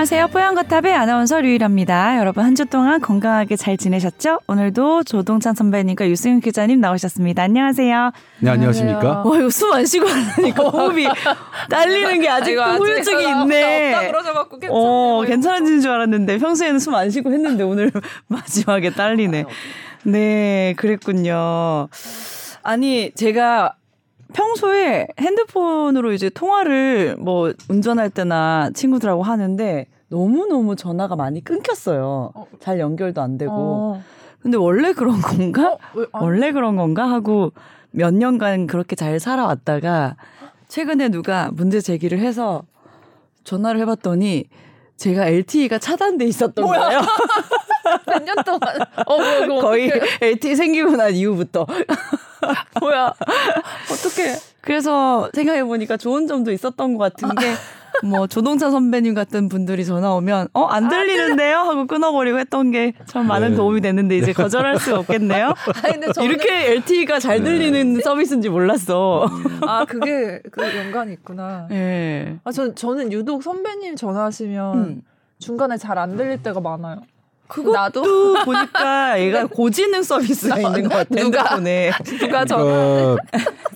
안녕하세요. 뽀얀거탑의 아나운서 류일합니다. 여러분 한 주 동안 건강하게 잘 지내셨죠? 오늘도 조동찬 선배님과 유승윤 기자님 나오셨습니다. 안녕하세요. 네, 안녕하십니까? 와, 이거 숨 안 쉬고 하니까 호흡이 딸리는 게 아직도 후유증이 있네. 없다 그러져갖고 괜찮네. 어, 괜찮아지는 줄 알았는데 평소에는 숨 안 쉬고 했는데 오늘 마지막에 딸리네. 네, 그랬군요. 아니, 제가 평소에 핸드폰으로 이제 통화를 뭐 운전할 때나 친구들하고 하는데 너무너무 전화가 많이 끊겼어요. 어. 잘 연결도 안 되고. 어. 근데 원래 그런 건가? 왜, 아, 원래 그런 건가 하고 몇 년간 그렇게 잘 살아왔다가 최근에 누가 문제 제기를 해서 전화를 해봤더니 제가 LTE가 차단돼 있었던 뭐야? 거예요. 몇 년 동안. 어, 뭐, 거의 어떡해. LTE 생기고 난 이후부터. 뭐야. 어떻게. 그래서 생각해보니까 좋은 점도 있었던 것 같은 게, 뭐, 조동찬 선배님 같은 분들이 전화 오면, 어, 안 들리는데요? 하고 끊어버리고 했던 게 참 많은 네. 도움이 됐는데, 이제 거절할 수가 없겠네요? 아니, 근데 저는. 이렇게 LTE가 잘 들리는 서비스인지 몰랐어. 아, 그게, 그 연관이 있구나. 예. 아, 전, 저는 유독 선배님 전화하시면 음. 중간에 잘 안 들릴 때가 많아요. 그것도 나도? 보니까 얘가 고지능 서비스가 있는 것 같아, 누가? 핸드폰에. 누가 저. 그러니까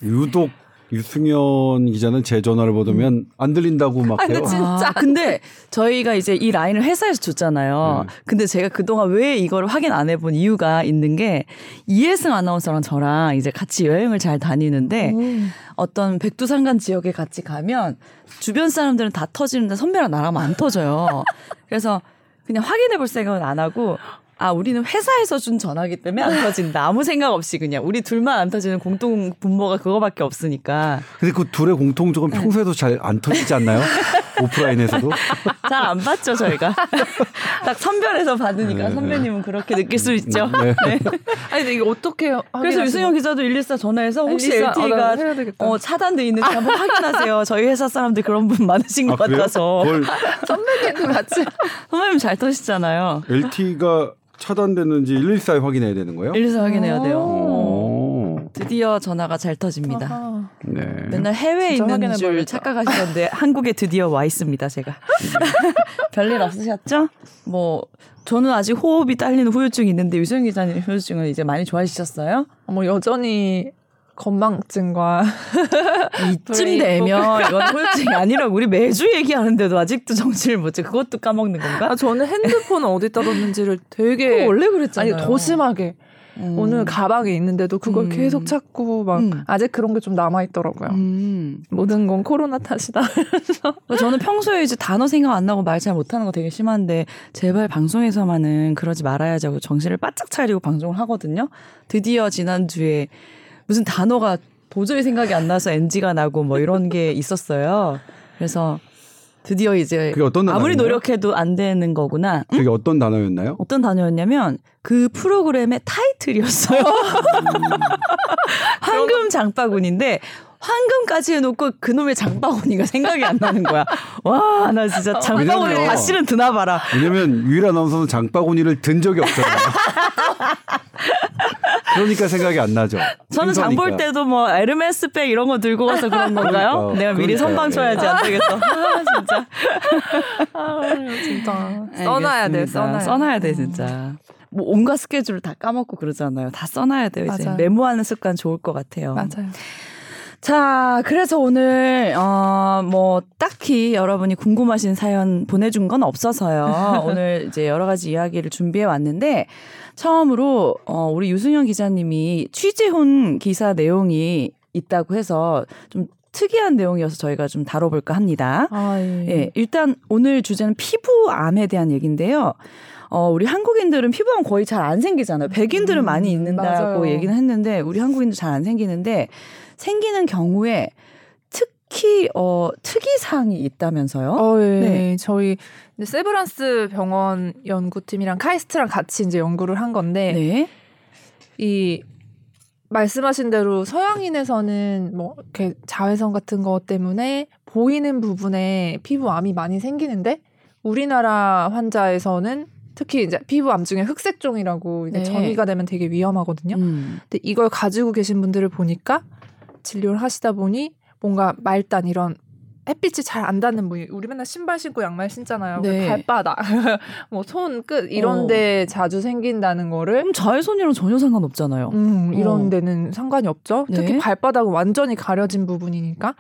유독 유승현 기자는 제 전화를 받으면 안 들린다고 막 해요. 근데 진짜. 아, 근데 저희가 이제 이 라인을 회사에서 줬잖아요. 네. 근데 제가 그동안 왜 이걸 확인 안 해본 이유가 있는 게 이혜승 아나운서랑 저랑 이제 같이 여행을 잘 다니는데 음. 어떤 백두산간 지역에 같이 가면 주변 사람들은 다 터지는데 선배랑 나라면 안 터져요. 그래서 그냥 확인해 볼 생각은 안 하고 아, 우리는 회사에서 준 전화기 때문에 안 터진다. 아무 생각 없이 그냥 우리 둘만 안 터지는 공통 분모가 그거밖에 없으니까 근데 그 둘의 공통점은 평소에도 잘 안 터지지 않나요? 오프라인에서도? 잘안 받죠 저희가 딱 선별해서 받으니까 네, 선배님은 그렇게 느낄 수 있죠. 네. 아니, 근데 이게 어떻게. 그래서 유승현 기자도 114 전화해서 혹시 114, 어, LTE가 되겠다. 어, 차단돼 있는지 한번 확인하세요. 저희 회사 사람들 그런 분 많으신 것 아? 같아서 그걸 선배님도 같이. 선배님 잘 터시잖아요. LTE가 차단됐는지 114에 확인해야 되는 거예요? 114 확인해야 돼요. 오. 드디어 전화가 잘 터집니다. 아하. 네. 맨날 해외에 있는 줄. 착각하시던데 한국에 드디어 와 있습니다. 제가 별일 없으셨죠? 뭐 저는 아직 호흡이 딸리는 후유증이 있는데 유승 기자님 후유증은 이제 많이 좋아지셨어요? 뭐 여전히 건망증과 이쯤 되면 이건 후유증이 아니라고 우리 매주 얘기하는데도 아직도 정신을 못 차. 그것도 까먹는 건가? 아, 저는 핸드폰을 어디다 뒀는지를 되게 그거 원래 그랬잖아요. 아니 더 심하게 음. 오늘 가방에 있는데도 그걸 음. 계속 찾고 막 음. 아직 그런 게 좀 남아 있더라고요. 음. 모든 건 코로나 탓이다. 저는 평소에 이제 단어 생각 안 나고 말 잘 못하는 거 되게 심한데 제발 방송에서만은 그러지 말아야지 하고 정신을 바짝 차리고 방송을 하거든요. 드디어 지난 주에 무슨 단어가 도저히 생각이 안 나서 NG가 나고 뭐 이런 게 있었어요. 그래서 드디어 이제 그게 어떤 아무리? 노력해도 안 되는 거구나. 그게 어떤 단어였나요? 어떤 단어였냐면 그 프로그램의 타이틀이었어요. 황금 장바구니인데 황금까지 해놓고 그놈의 장바구니가 생각이 안 나는 거야. 와, 나 진짜 장바구니 왜냐면- 다시는 드나 봐라. 왜냐면 유일 아나운서는 장바구니를 든 적이 없잖아요. 그러니까 생각이 안 나죠. 저는 장 볼. 때도 뭐 에르메스 백 이런 거 들고 가서 그런 건가요? 그러니까, 내가 미리 그러니까요. 선방 쳐야지 안 되겠어. 아, 진짜. 아, 진짜 써놔야 돼. 써놔야, 써놔야 돼, 진짜. 뭐 온갖 스케줄을 다 까먹고 그러잖아요. 다 써놔야 돼요. 이제 맞아요. 메모하는 습관 좋을 것 같아요. 맞아요. 자, 그래서 오늘 어, 뭐 딱히 여러분이 궁금하신 사연 보내준 건 없어서요. 오늘 이제 여러 가지 이야기를 준비해 왔는데 처음으로 어, 우리 유승현 기자님이 취재훈 기사 내용이 있다고 해서 좀 특이한 내용이어서 저희가 좀 다뤄볼까 합니다. 아, 예. 예, 일단 오늘 주제는 피부암에 대한 얘기인데요. 어, 우리 한국인들은 피부암 거의 잘 안 생기잖아요. 백인들은 음, 많이 있는다고 맞아요. 얘기는 했는데 우리 한국인들 잘안 생기는데 생기는 경우에 특히 어, 특이 사항이 있다면서요? 어, 예. 네. 저희 세브란스 병원 연구팀이랑 카이스트랑 같이 이제 연구를 한 건데 네. 이 말씀하신 대로 서양인에서는 뭐 이렇게 자외선 같은 거 때문에 보이는 부분에 피부암이 많이 생기는데 우리나라 환자에서는 특히 이제 피부암 중에 흑색종이라고 이제 네. 전이가 되면 되게 위험하거든요. 음. 근데 이걸 가지고 계신 분들을 보니까 진료를 하시다 보니 뭔가 말단 이런 햇빛이 잘 안 닿는 부위. 우리 맨날 신발 신고 양말 신잖아요. 그 네. 발바닥, 뭐 손 끝 이런데 자주 생긴다는 거를 그럼 자외선이랑 전혀 상관없잖아요. 음, 이런 어. 데는 상관이 없죠. 네. 특히 발바닥은 완전히 가려진 부분이니까.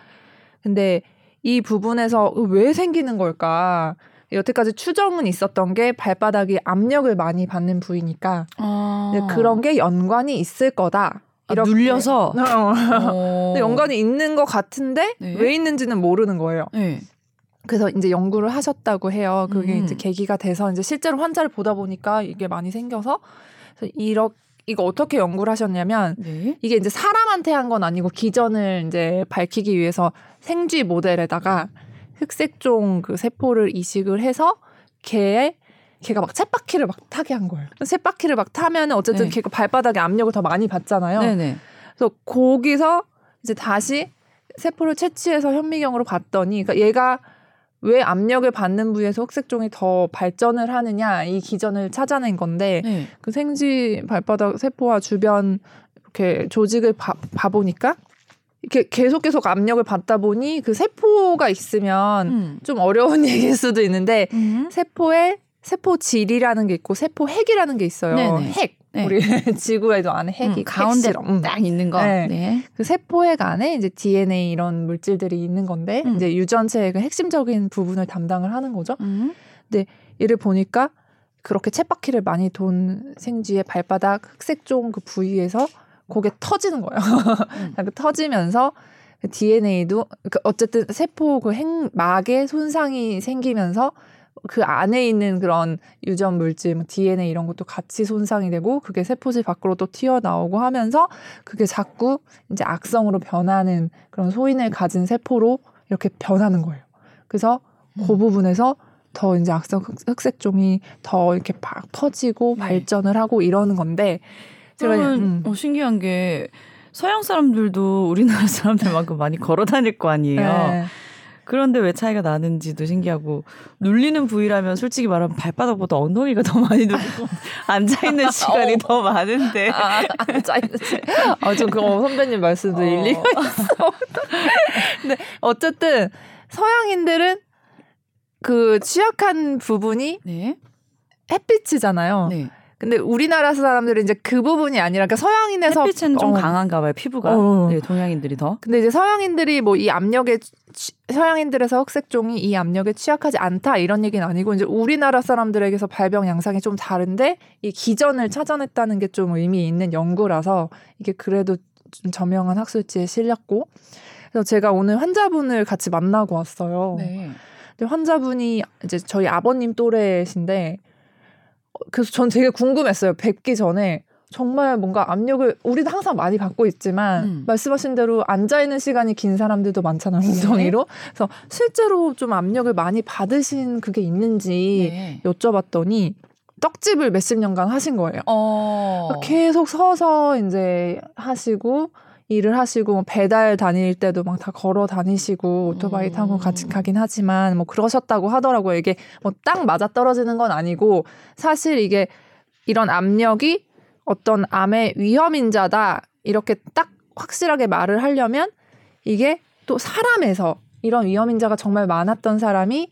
근데 이 부분에서 왜 생기는 걸까? 여태까지 추정은 있었던 게 발바닥이 압력을 많이 받는 부위니까 아. 그런 게 연관이 있을 거다. 아, 눌려서? 어. 어. 근데 연관이 있는 것 같은데 네. 왜 있는지는 모르는 거예요. 네. 그래서 이제 연구를 하셨다고 해요. 그게 음. 이제 계기가 돼서 이제 실제로 환자를 보다 보니까 이게 많이 생겨서 이러 이거 어떻게 연구를 하셨냐면 네. 이게 이제 사람한테 한 건 아니고 기전을 이제 밝히기 위해서 생쥐 모델에다가 흑색종 그 세포를 이식을 해서 개의 걔가 막 쳇바퀴를 막 타게 한 거예요. 쳇바퀴를 막 타면 어쨌든 네. 걔가 발바닥에 압력을 더 많이 받잖아요. 네네. 그래서 거기서 이제 다시 세포를 채취해서 현미경으로 봤더니 그러니까 얘가 왜 압력을 받는 부위에서 흑색종이 더 발전을 하느냐 이 기전을 찾아낸 건데 네. 그 생쥐 발바닥 세포와 주변 이렇게 조직을 봐, 봐보니까 이렇게 계속 계속 압력을 받다 보니 그 세포가 있으면 음. 좀 어려운 얘기일 수도 있는데 음. 세포에 세포 질이라는 게 있고 세포 핵이라는 게 있어요. 네네. 핵. 네. 우리 지구에도 안에 핵이 음, 가운데. 음. 딱 있는 거. 네. 네. 그 세포핵 안에 이제 DNA 이런 물질들이 있는 건데 음. 이제 유전체의 그 핵심적인 부분을 담당을 하는 거죠. 음. 얘를 보니까 그렇게 쳇바퀴를 많이 돈 생쥐의 발바닥 흑색종 그 부위에서 그게 터지는 거예요. 음. 그 터지면서 그 DNA도 그 어쨌든 세포 그 핵막에 손상이 생기면서 그 안에 있는 그런 유전 물질, 뭐 DNA 이런 것도 같이 손상이 되고 그게 세포질 밖으로 또 튀어나오고 하면서 그게 자꾸 이제 악성으로 변하는 그런 소인을 가진 세포로 이렇게 변하는 거예요. 그래서 그 음. 부분에서 더 이제 악성 흑- 흑색종이 더 이렇게 막 퍼지고 네. 발전을 하고 이러는 건데 제가 음. 어, 신기한 게 서양 사람들도 우리나라 사람들만큼 많이 걸어 다닐 거 아니에요. 네. 그런데 왜 차이가 나는지도 신기하고 눌리는 부위라면 솔직히 말하면 발바닥보다 엉덩이가 더 많이 눌리고 앉아 있는 시간이 더 많은데. 아, 앉아 있지. 아, 저 그거 선배님 말씀도 어. 일리가 있어. 근데 어쨌든 서양인들은 그 취약한 부분이 네. 햇빛이잖아요. 네. 근데 우리나라 사람들은 이제 그 부분이 아니라 그러니까 서양인에서 햇빛은 좀 어, 강한가 봐요. 피부가. 어. 네, 동양인들이 더. 근데 이제 서양인들이 뭐 이 압력에 취- 서양인들에서 흑색종이 이 압력에 취약하지 않다 이런 얘기는 아니고 이제 우리나라 사람들에게서 발병 양상이 좀 다른데 이 기전을 찾아냈다는 게 좀 의미 있는 연구라서 이게 그래도 좀 저명한 학술지에 실렸고 그래서 제가 오늘 환자분을 같이 만나고 왔어요. 네. 근데 환자분이 이제 저희 아버님 또래신데 어, 그래서 전 되게 궁금했어요. 뵙기 전에 정말 뭔가 압력을 우리도 항상 많이 받고 있지만 음. 말씀하신 대로 앉아 있는 시간이 긴 사람들도 많잖아요. 네. 엉덩이로. 그래서 실제로 좀 압력을 많이 받으신 그게 있는지 네. 여쭤봤더니 떡집을 몇십 년간 하신 거예요. 어. 계속 서서 이제 하시고 일을 하시고 뭐 배달 다닐 때도 막 다 걸어 다니시고 오토바이 타고 음. 같이 가긴 하지만 뭐 그러셨다고 하더라고요. 이게 뭐 딱 맞아 떨어지는 건 아니고 사실 이게 이런 압력이 어떤 암의 위험 인자다 이렇게 딱 확실하게 말을 하려면 이게 또 사람에서 이런 위험 인자가 정말 많았던 사람이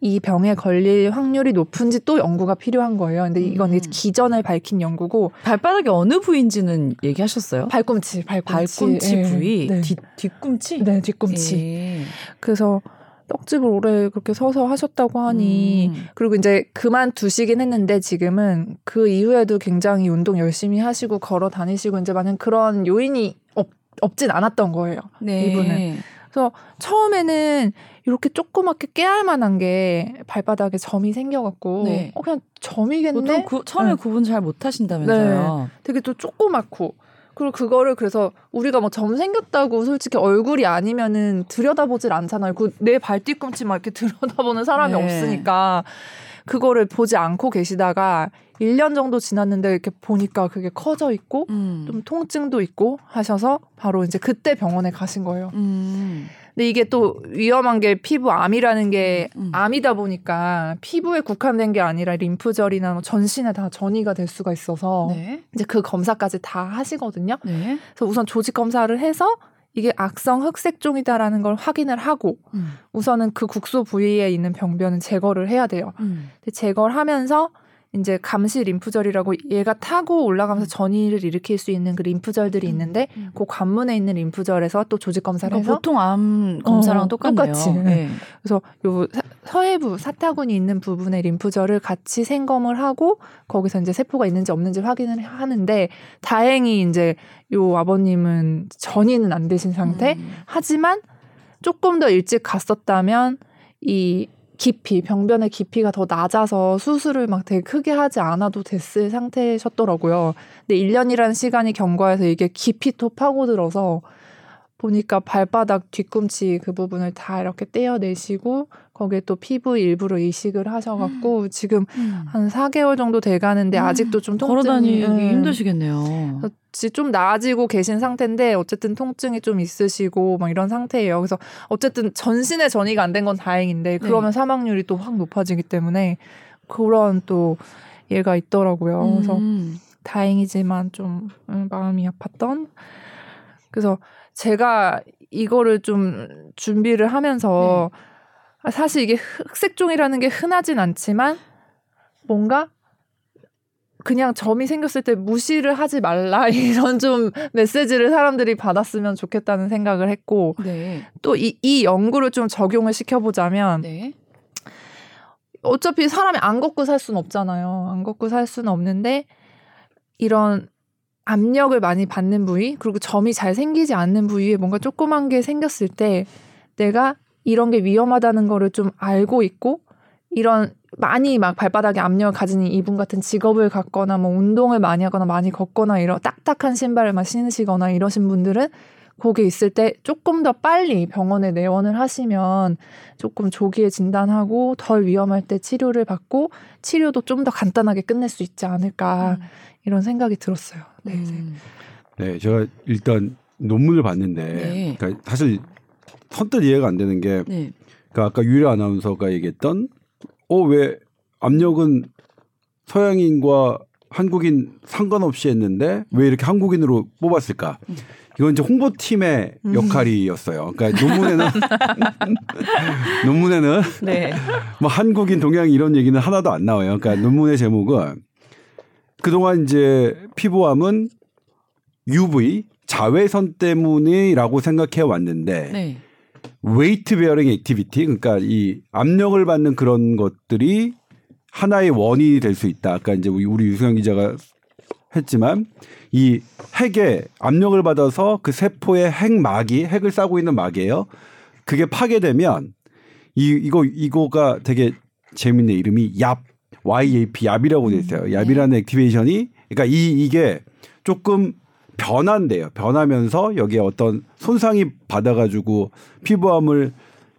이 병에 걸릴 확률이 높은지 또 연구가 필요한 거예요. 근데 이건 음. 기전을 밝힌 연구고 발바닥이 어느 부위인지는 얘기하셨어요? 발꿈치, 발꿈치, 발꿈치 예. 부위, 네. 뒤, 뒤꿈치. 네, 뒤꿈치. 예. 그래서 떡집을 오래 그렇게 서서 하셨다고 하니 음. 그리고 이제 그만두시긴 했는데 지금은 그 이후에도 굉장히 운동 열심히 하시고 걸어 다니시고 이제 만약 그런 요인이 없, 없진 않았던 거예요. 네. 이분은. 그래서 처음에는 이렇게 조그맣게 깨알 만한 게 발바닥에 점이 생겨갖고 네. 어, 그냥 점이겠네. 보통 구, 처음에 네. 구분 잘 못하신다면서요. 되게 또 조그맣고 그리고 그거를 그래서 우리가 뭐 점 생겼다고 솔직히 얼굴이 아니면은 들여다보질 않잖아요. 그 내 발뒤꿈치 막 이렇게 들여다보는 사람이 네. 없으니까 그거를 보지 않고 계시다가 1년 정도 지났는데 이렇게 보니까 그게 커져 있고 음. 좀 통증도 있고 하셔서 바로 이제 그때 병원에 가신 거예요. 음. 근데 이게 또 위험한 게 피부 암이라는 게 음. 암이다 보니까 피부에 국한된 게 아니라 림프절이나 뭐 전신에 다 전이가 될 수가 있어서 네. 이제 그 검사까지 다 하시거든요. 네. 그래서 우선 조직 검사를 해서 이게 악성 흑색종이다라는 걸 확인을 하고 음. 우선은 그 국소 부위에 있는 병변은 제거를 해야 돼요. 음. 제거를 하면서 이제 감시 림프절이라고 얘가 타고 올라가면서 전이를 일으킬 수 있는 그 림프절들이 있는데 음. 그 관문에 있는 림프절에서 또 조직 검사를 그러니까 해서 보통 암 검사랑 어, 똑같네요. 똑같이. 네. 그래서 요 사- 서해부 사타구니 있는 부분의 림프절을 같이 생검을 하고 거기서 이제 세포가 있는지 없는지 확인을 하는데 다행히 이제 요 아버님은 전이는 안 되신 상태. 음. 하지만 조금 더 일찍 갔었다면 이 깊이 병변의 깊이가 더 낮아서 수술을 막 되게 크게 하지 않아도 됐을 상태셨더라고요. 근데 1년이라는 시간이 경과해서 이게 깊이 또 파고들어서 보니까 발바닥 뒤꿈치 그 부분을 다 이렇게 떼어내시고 거기에 또 피부 일부러 이식을 하셔갖고 지금 음. 한 4개월 정도 돼가는데 음. 아직도 좀 통증이 걸어다니기 음. 힘드시겠네요. 좀 나아지고 계신 상태인데 어쨌든 통증이 좀 있으시고 막 이런 상태예요. 그래서 어쨌든 전신에 전이가 안 된 건 다행인데 그러면 사망률이 또 확 높아지기 때문에 그런 또 얘가 있더라고요. 그래서 음. 다행이지만 좀 음, 마음이 아팠던. 그래서 제가 이거를 좀 준비를 하면서 아, 사실 이게 흑색종이라는 게 흔하진 않지만 뭔가 그냥 점이 생겼을 때 무시를 하지 말라 이런 좀 메시지를 사람들이 받았으면 좋겠다는 생각을 했고 네. 또이 이 연구를 좀 적용을 시켜보자면 네. 어차피 사람이 안 걷고 살 수는 없잖아요. 안 걷고 살 수는 없는데 이런 압력을 많이 받는 부위 그리고 점이 잘 생기지 않는 부위에 뭔가 조그만 게 생겼을 때 내가 이런 게 위험하다는 거를 좀 알고 있고 이런 많이 막 발바닥에 압력을 가지는 이분 같은 직업을 갖거나 뭐 운동을 많이 하거나 많이 걷거나 이런 딱딱한 신발을 막 신으시거나 이러신 분들은 거기 있을 때 조금 더 빨리 병원에 내원을 하시면 조금 조기에 진단하고 덜 위험할 때 치료를 받고 치료도 좀 더 간단하게 끝낼 수 있지 않을까 이런 생각이 들었어요. 네. 음. 네, 제가 일단 논문을 봤는데 네. 그러니까 사실 선뜻 이해가 안 되는 게 네. 그 아까 유일아 아나운서가 얘기했던 어 왜 압력은 서양인과 한국인 상관없이 했는데 왜 이렇게 한국인으로 뽑았을까? 이건 이제 홍보팀의 음. 역할이었어요. 그러니까 논문에는 논문에는 네. 뭐 한국인 동양 이런 얘기는 하나도 안 나와요. 그러니까 논문의 제목은 그동안 이제 피부암은 UV 자외선 때문이라고 생각해 왔는데 네. weight bearing activity 그러니까 이 압력을 받는 그런 것들이 하나의 원인이 될 수 있다. 아까 이제 우리 유승현 기자가 했지만 이 핵에 압력을 받아서 그 세포의 핵막이 핵을 싸고 있는 막이에요. 그게 파괴되면 이 이거 이거가 되게 재밌네 이름이 얍 YAP 얍이라고 돼 있어요. 얍이라는 액티베이션이 그러니까 이 이게 조금 변한대요. 변하면서 여기에 어떤 손상이 받아가지고 피부암을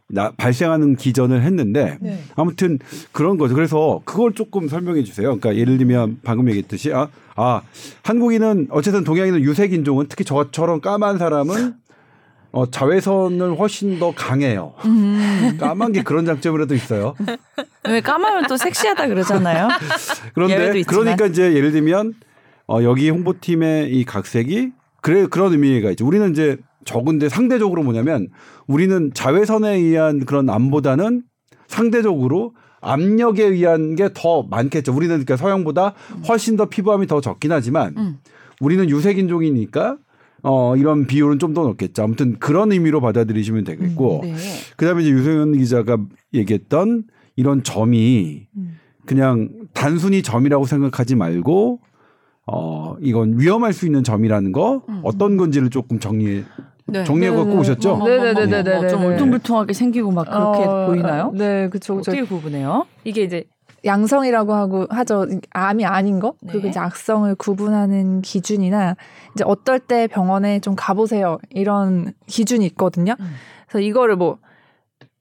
나, 발생하는 기전을 했는데 네. 아무튼 그런 거죠. 그래서 그걸 조금 설명해 주세요. 그러니까 예를 들면 방금 얘기했듯이 아, 아 한국인은 어쨌든 동양인은 유색 인종은 특히 저처럼 까만 사람은 어, 자외선을 훨씬 더 강해요. 음. 까만 게 그런 장점이라도 있어요. 왜 까마면 또 섹시하다 그러잖아요. 그런데. 그러니까 이제 예를 들면 어, 여기 홍보팀의 이 각색이 그래 그런 의미가 있죠. 우리는 이제 적은데 상대적으로 뭐냐면 우리는 자외선에 의한 그런 암보다는 상대적으로 압력에 의한 게 더 많겠죠. 우리는 그러니까 서양보다 훨씬 더 피부암이 더 적긴 하지만 음. 우리는 유색 인종이니까 어 이런 비율은 좀 더 높겠죠. 아무튼 그런 의미로 받아들이시면 되겠고 네. 그다음에 이제 유승현 기자가 얘기했던 이런 점이 음. 그냥 단순히 점이라고 생각하지 말고 어 이건 위험할 수 있는 점이라는 거 음. 어떤 건지를 조금 정리해 네. 정리해 갖고. 오셨죠? 뭐, 네네네네네. 어, 좀 울퉁불퉁하게 생기고 막 그렇게 어, 보이나요? 네, 그쵸. 어떻게 구분해요? 이게 이제 양성이라고 하고 하죠. 암이 아닌 거 그리고 네. 이제 악성을 구분하는 기준이나 이제 어떨 때 병원에 좀 가보세요 이런 기준이 있거든요. 음. 그래서 이거를 뭐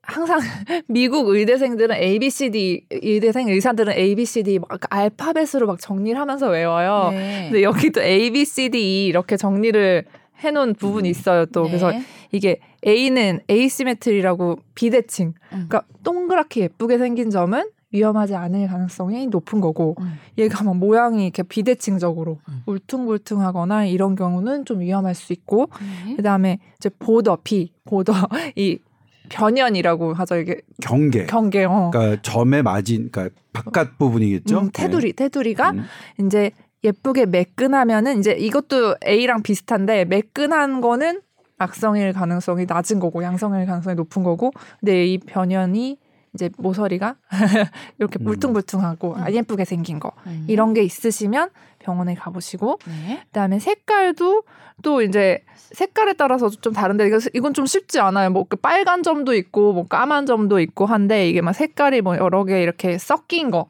항상 미국 의대생들은 A, B, C, D 의대생 의사들은 A, B, C, D 막 알파벳으로 막 정리를 하면서 외워요. 네. 근데 여기도 A, B, C, D E 이렇게 정리를 해놓은 부분이 있어요. 또 네. 그래서 이게 A는 에이시메트리라고 비대칭. 음. 그러니까 동그랗게 예쁘게 생긴 점은 위험하지 않을 가능성이 높은 거고 음. 얘가 막 모양이 이렇게 비대칭적으로 음. 울퉁불퉁하거나 이런 경우는 좀 위험할 수 있고 네. 그다음에 이제 보더 비 보더 이 변연이라고 하죠 이게 경계. 경계 어. 그러니까 점에 맞은 그러니까 바깥 부분이겠죠. 음, 테두리 테두리가 네. 음. 이제 예쁘게 매끈하면은 이제 이것도 A랑 비슷한데 매끈한 거는 악성일 가능성이 낮은 거고 양성일 가능성이 높은 거고 근데 이 변연이 이제 모서리가 이렇게 음. 울퉁불퉁하고 음. 안 예쁘게 생긴 거 음. 이런 게 있으시면 병원에 가보시고 네. 그다음에 색깔도 또 이제 색깔에 따라서 좀 다른데 이건 좀 쉽지 않아요. 뭐그 빨간 점도 있고 뭐 까만 점도 있고 한데 이게 막 색깔이 뭐 여러 개 이렇게 섞인 거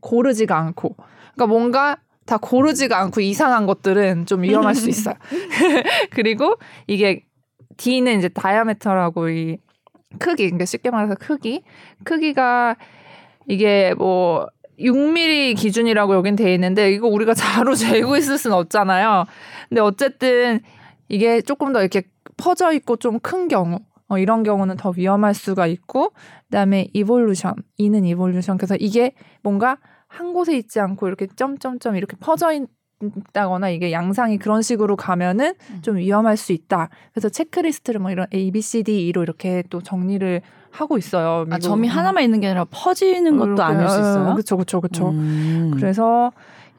고르지가 않고 그러니까 뭔가 다 고르지가 않고 이상한 것들은 좀 위험할 수 있어요. 그리고 이게 D는 이제 다이아메터라고 이 크기, 그러니까 쉽게 말해서 크기, 크기가 이게 뭐 6mm 기준이라고 여긴 돼 있는데 이거 우리가 자로 재고 있을 수는 없잖아요. 근데 어쨌든 이게 조금 더 이렇게 퍼져 있고 좀 큰 경우 어, 이런 경우는 더 위험할 수가 있고 그다음에 이볼루션 이는 이볼루션 그래서 이게 뭔가 한 곳에 있지 않고 이렇게 점점점 이렇게 퍼져 있 다거나 이게 양상이 그런 식으로 가면은 좀 위험할 수 있다. 그래서 체크리스트를 뭐 이런 A, B, C, D, E로 이렇게 또 정리를 하고 있어요. 아. 점이 하나만 있는 게 아니라 퍼지는 것도 아닐 수 있어요. 그렇죠, 그렇죠, 그렇죠. 음. 그래서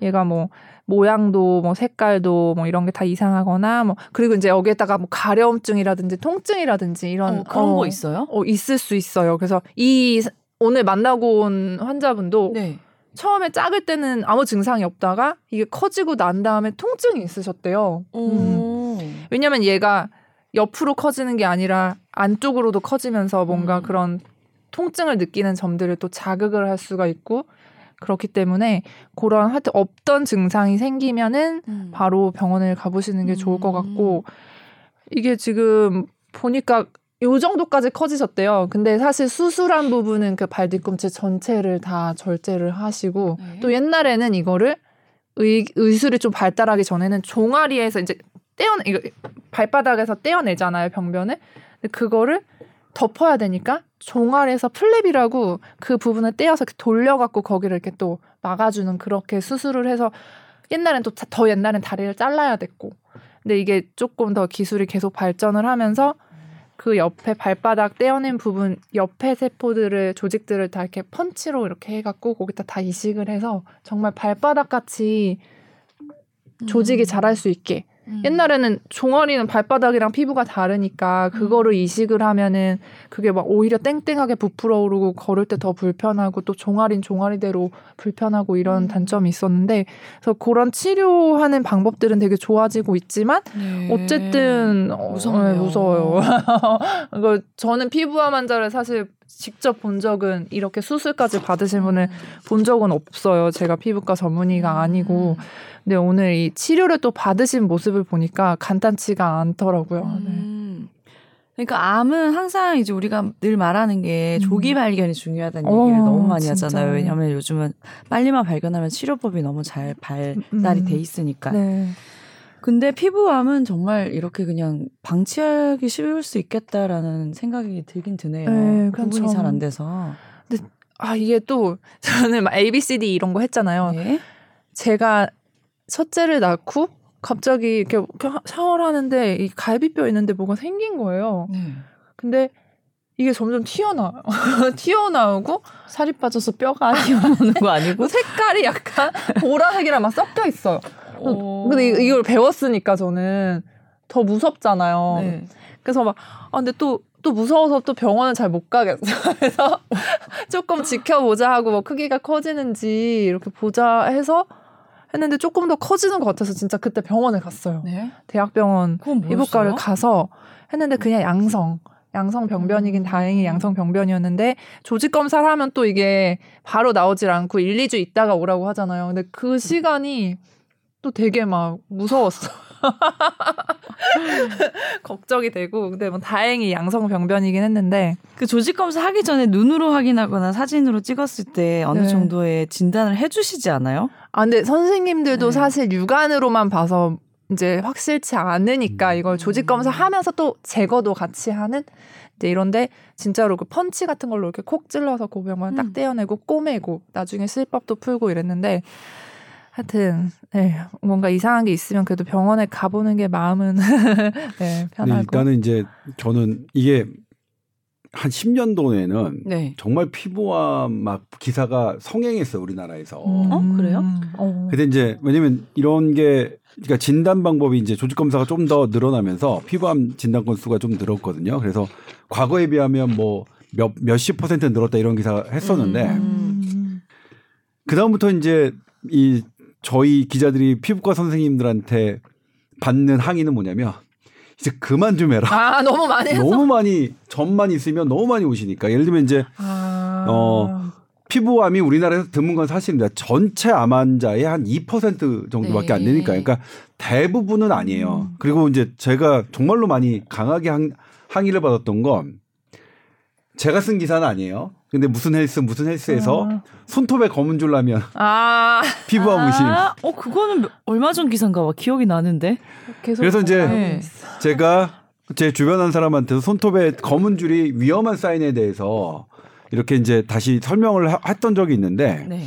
얘가 뭐 모양도 뭐 색깔도 뭐 이런 게 다 이상하거나 뭐 그리고 이제 여기에다가 뭐 가려움증이라든지 통증이라든지 이런 어, 그런 어, 거 있어요? 어 있을 수 있어요. 그래서 이 오늘 만나고 온 환자분도 네. 처음에 작을 때는 아무 증상이 없다가 이게 커지고 난 다음에 통증이 있으셨대요. 음. 오. 왜냐면 얘가 옆으로 커지는 게 아니라 안쪽으로도 커지면서 뭔가 음. 그런 통증을 느끼는 점들을 또 자극을 할 수가 있고 그렇기 때문에 그런 하여튼 없던 증상이 생기면은 음. 바로 병원을 가보시는 게 좋을 것 음. 같고 이게 지금 보니까 요 정도까지 커지셨대요. 근데 사실 수술한 부분은 그 발 뒤꿈치 전체를 다 절제를 하시고 네. 또 옛날에는 이거를 의, 의술이 좀 발달하기 전에는 종아리에서 이제 떼어내 이거 발바닥에서 떼어내잖아요 병변을. 근데 그거를 덮어야 되니까 종아리에서 flap이라고 그 부분을 떼어서 돌려갖고 거기를 이렇게 또 막아주는 그렇게 수술을 해서 옛날엔 또 더 옛날엔 다리를 잘라야 됐고 근데 이게 조금 더 기술이 계속 발전을 하면서 그 옆에 발바닥 떼어낸 부분 옆에 세포들을 조직들을 다 이렇게 펀치로 이렇게 해갖고 거기다 다 이식을 해서 정말 발바닥 같이 조직이 음. 자랄 수 있게 음. 옛날에는 종아리는 발바닥이랑 피부가 다르니까 그거를 이식을 하면은 그게 막 오히려 땡땡하게 부풀어 오르고 걸을 때 더 불편하고 또 종아리는 종아리대로 불편하고 이런 음. 단점이 있었는데 그래서 그런 치료하는 방법들은 되게 좋아지고 있지만 네. 어쨌든 어. 네, 무서워요. 이거 저는 피부암 환자를 사실 직접 본 적은 이렇게 수술까지 받으신 분을 본 적은 없어요. 제가 피부과 전문의가 아니고. 근데 오늘 이 치료를 또 받으신 모습을 보니까 간단치가 않더라고요. 네. 음. 그러니까 암은 항상 이제 우리가 늘 말하는 게 음. 조기 발견이 중요하다는 어, 얘기를 너무 많이 진짜. 하잖아요. 왜냐하면 요즘은 빨리만 발견하면 치료법이 너무 잘 발달이 음. 돼 있으니까. 네. 근데 피부암은 정말 이렇게 그냥 방치하기 쉬울 수 있겠다라는 생각이 들긴 드네요. 네, 구분이 그렇죠. 잘안 돼서. 아, 이게 또 저는 막 ABCD 이런 거 했잖아요. 네. 제가 첫째를 낳고 갑자기 이렇게 샤워를 하는데 이 갈비뼈 있는데 뭐가 생긴 거예요. 네. 근데 이게 점점 튀어나와요. 튀어나오고 살이 빠져서 뼈가 튀어나오는 거 아니고? 색깔이 약간 보라색이랑 막 섞여 있어요. 어. 근데 이- 이걸 배웠으니까 저는 더 무섭잖아요. 네. 그래서 막, 아, 근데 또, 또 무서워서 또 병원을 잘못 가겠어. 그래서 조금 지켜보자 하고 뭐 크기가 커지는지 이렇게 보자 해서 했는데 조금 더 커지는 것 같아서 진짜 그때 병원을 갔어요. 네. 대학병원 뭐였어요? 가서 했는데 그냥 양성. 양성 병변이긴 음. 다행히 양성 병변이었는데 조직 검사를 하면 또 이게 바로 나오질 않고 1, 2주 있다가 오라고 하잖아요. 근데 그 시간이 또 되게 막 무서웠어. 걱정이 되고 근데 뭐 다행히 양성 병변이긴 했는데 그 조직 검사 하기 전에 눈으로 확인하거나 사진으로 찍었을 때 어느 네. 정도의 진단을 해주시지 않아요? 아 근데 선생님들도 네. 사실 육안으로만 봐서 이제 확실치 않으니까 이걸 조직 검사하면서 또 제거도 같이 하는 이제 이런데 진짜로 그 펀치 같은 걸로 이렇게 콕 찔러서 고병만 음. 딱 떼어내고 꼬매고 나중에 실밥도 풀고 이랬는데 하여튼 네, 뭔가 이상한 게 있으면 그래도 병원에 가보는 게 마음은 네, 편하고 일단은 이제 저는 이게 한 10년 전에는 네. 정말 피부암 막 기사가 성행했어요 우리나라에서. 음. 어, 그래요? 어. 근데 이제 왜냐면 이런 게 그러니까 진단 방법이 이제 조직 검사가 좀 더 늘어나면서 피부암 진단 건수가 좀 늘었거든요. 그래서 과거에 비하면 뭐 몇 몇십 퍼센트 늘었다 이런 기사 했었는데 음. 그 다음부터 이제 이 저희 기자들이 피부과 선생님들한테 받는 항의는 뭐냐면 이제 그만 좀 해라. 아 너무 많이 해서 너무 많이 점만 있으면 너무 많이 오시니까 예를 들면 이제 아. 어, 피부암이 우리나라에서 드문 건 사실입니다. 전체 암 환자의 한 2% 정도밖에 안 네. 되니까. 그러니까 대부분은 아니에요. 그리고 이제 제가 정말로 많이 강하게 항, 항의를 받았던 건 제가 쓴 기사는 아니에요. 근데 무슨 헬스 무슨 헬스에서 아. 손톱에 검은 줄 나면 아 피부암 의심. 아, 어 그거는 얼마 전 기사인가 봐. 기억이 나는데. 그래서 이제 네. 제가 제 주변 한 사람한테도 손톱에 검은 줄이 위험한 사인에 대해서 이렇게 이제 다시 설명을 하- 했던 적이 있는데 네.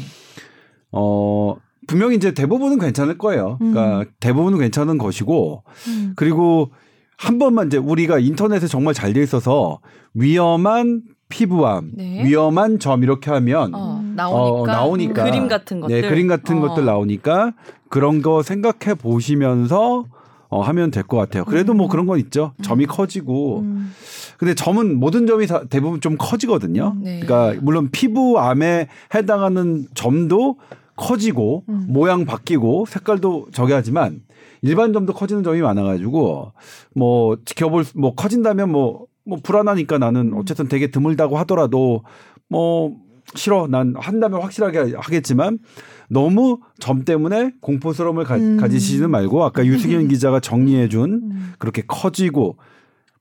어 분명히 이제 대부분은 괜찮을 거예요. 그러니까 대부분은 괜찮은 것이고 음. 그리고 한 번만 이제 우리가 인터넷에 정말 잘 돼 있어서 위험한 피부암, 네. 위험한 점 이렇게 하면 어, 음. 나오니까, 어, 나오니까 그림 같은 것들. 네, 그림 같은 어. 것들 나오니까 그런 거 생각해 보시면서 어, 하면 될 것 같아요. 그래도 뭐 그런 건 있죠. 점이 커지고. 음. 근데 점은 모든 점이 다 대부분 좀 커지거든요. 네. 그러니까 물론 피부암에 해당하는 점도 커지고 음. 모양 바뀌고 색깔도 저기 하지만 일반 점도 커지는 점이 많아가지고 뭐 지켜볼 수- 뭐 커진다면 뭐 뭐 불안하니까 나는 어쨌든 되게 드물다고 하더라도 뭐 싫어 난 한다면 확실하게 하겠지만 너무 점 때문에 공포스러움을 가, 음. 가지시는 말고 아까 유승현 기자가 정리해준 음. 그렇게 커지고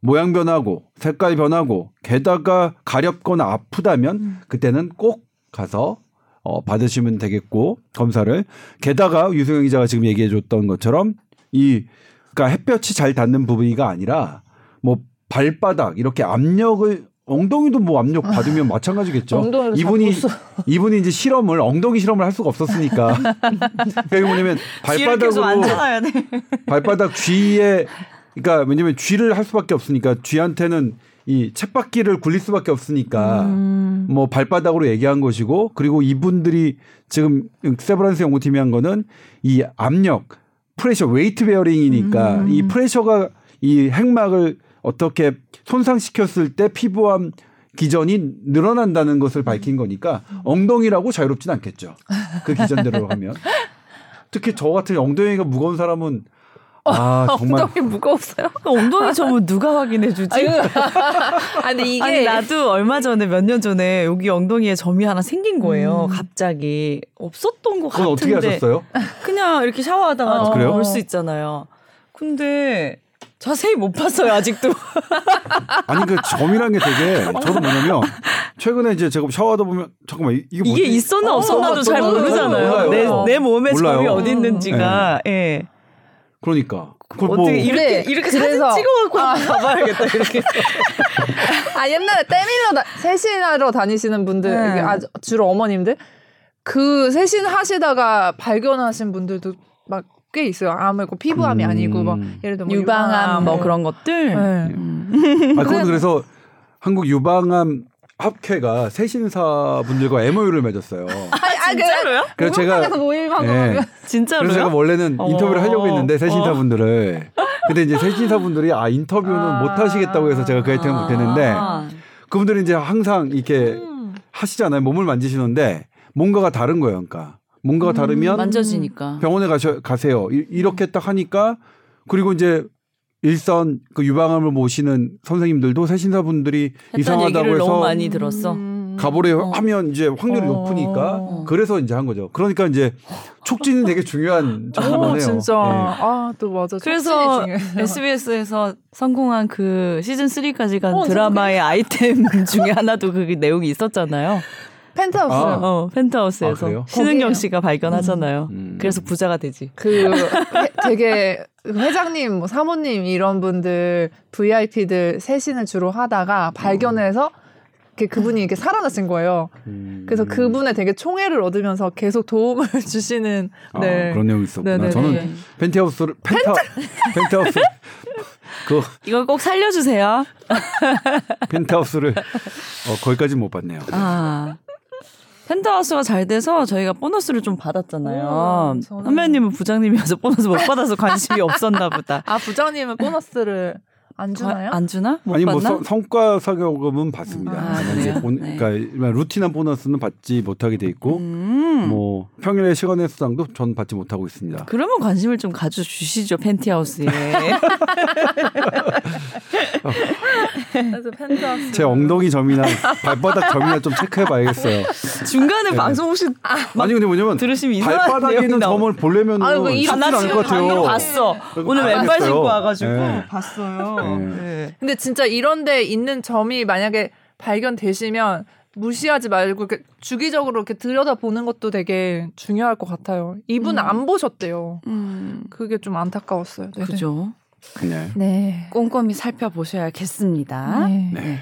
모양 변하고 색깔 변하고 게다가 가렵거나 아프다면 음. 그때는 꼭 가서 어, 받으시면 되겠고 검사를 게다가 유승현 기자가 지금 얘기해 줬던 것처럼 이 그러니까 햇볕이 잘 닿는 부분이가 아니라 뭐 발바닥 이렇게 압력을 엉덩이도 뭐 압력 받으면 마찬가지겠죠. 이분이 이분이 이제 실험을 엉덩이 실험을 할 수가 없었으니까. 그러니까 뭐냐면 발바닥으로. 발바닥 쥐에 그러니까 왜냐면 쥐를 할 수밖에 없으니까 쥐한테는 이 쳇바퀴를 굴릴 수밖에 없으니까 음. 뭐 발바닥으로 얘기한 것이고 그리고 이분들이 지금 세브란스 연구팀이 한 거는 이 압력 pressure weight bearing이니까 음. 이 pressure가 이 핵막을 어떻게 손상시켰을 때 피부암 기전이 늘어난다는 것을 밝힌 거니까 엉덩이라고 자유롭진 않겠죠. 그 기전대로 하면. 특히 저 같은 엉덩이가 무거운 사람은 아 정말 엉덩이 무거웠어요? 엉덩이 점은 누가 확인해 주지? 아 근데 이게 아니 나도 얼마 전에 몇 년 전에 여기 엉덩이에 점이 하나 생긴 거예요. 음. 갑자기 없었던 것 그건 같은데 어떻게 하셨어요? 그냥 이렇게 샤워하다가 어, 그래요? 볼수 있잖아요. 근데 자세히 못 봤어요 아직도. 아니 그 점이란 게 되게 저도 뭐냐면 최근에 이제 제가 샤워하다 보면 잠깐만 이- 이게? 이게 있었나 어, 없었나도 잘. 모르잖아요. 내, 내 몸에 몰라요. 점이 어디 있는지가. 예. 그러니까 뭐 어떻게 이렇게 이렇게 그래서- 사진 찍어갖고 한번 봐봐야겠다 이렇게. 아 옛날에 때밀러 다, 세신하러 다니시는 분들 네. 아, 주로 어머님들 그 세신 하시다가 발견하신 분들도 막 꽤 있어요. 암을 그 피부암이 음. 아니고 막 예를 들어 뭐 유방암 뭐 그런 것들. 네. 음. 아 그건 그래서 한국 유방암 합회가 세신사 분들과 MOU를 맺었어요. 아, 진짜로요? 그래서 제가 서 모임하고 예. 막 진짜로요? 그래서 제가 원래는 어. 인터뷰를 하려고 했는데 세신사 어. 분들을 근데 이제 세신사 분들이 아 인터뷰는 아. 못 하시겠다고 해서 제가 그 아이템을 못 했는데 아. 그분들이 이제 항상 이렇게 음. 하시잖아요. 몸을 만지시는데 뭔가가 다른 거예요. 그러니까 뭔가가 다르면 만져지니까. 병원에 가셔, 가세요. 이- 이렇게 딱 하니까 그리고 이제 일선 그 유방암을 모시는 선생님들도 세신사분들이 이상하다고 해서 너무 많이 들었어. 음. 가보래 어. 하면 이제 확률이 어. 높으니까 그래서 이제 한 거죠. 그러니까 이제 촉진이 되게 중요한 점이네요. 어, 진짜. 예. 아, 또 맞아. 그래서. SBS에서 성공한 그 시즌 3까지 간 어, 드라마의 아이템 중에 하나도 그 내용이 있었잖아요. 펜트하우스. 아. 어, 펜트하우스에서 아, 그래요? 신은경. 씨가 발견하잖아요. 음. 그래서 부자가 되지. 그 회- 되게 회장님, 뭐 사모님 이런 분들 VIP들 세신을 주로 하다가 발견해서 이렇게 그분이 이렇게 살아나신 거예요. 음. 그래서 그분의 되게 총애를 얻으면서 계속 도움을 주시는 아, 네. 그런 내용이 있었구나. 네네네. 저는 펜트하우스를 펜타 펜트하우스 그 이걸 꼭 살려주세요. 펜트하우스를 어, 거기까지 못 봤네요. 아. 펜트하우스가 잘 돼서 저희가 보너스를 좀 받았잖아요. 음, 저는- 선배님은 부장님이어서 보너스 못 받아서 관심이 없었나 보다. 아 부장님은 보너스를 안 주나요? 안 주나? 못 아니 뭐 받나? 성- 성과 사교금은 받습니다. 아? 이제 본, 네. 그러니까 루틴한 보너스는 받지 못하게 돼 있고 음. 뭐 평일에 시간의 수당도 전 받지 못하고 있습니다. 그러면 관심을 좀 가져주시죠 펜트하우스에. 그래서 펜트하우스. 제 엉덩이 점이나 발바닥 점이나 좀 체크해 봐야겠어요. 중간에 네. 방송 혹시 아니 근데 뭐냐면 들으시면 이상한 발바닥에 있는 내용이 나오- 점을 보려면 아이고, 이 쉽지 않을 것 같아요. 봤어. 오늘 왼발 봐야겠어요. 신고 와가지고 네. 봤어요. 네. 네. 근데 진짜 이런데 있는 점이 만약에 발견되시면 무시하지 말고 이렇게 주기적으로 이렇게 들여다 보는 것도 되게 중요할 것 같아요. 이분은 음. 안 보셨대요. 음, 그게 좀 안타까웠어요. 네. 그죠. 네. 네. 꼼꼼히 살펴보셔야겠습니다. 네. 네.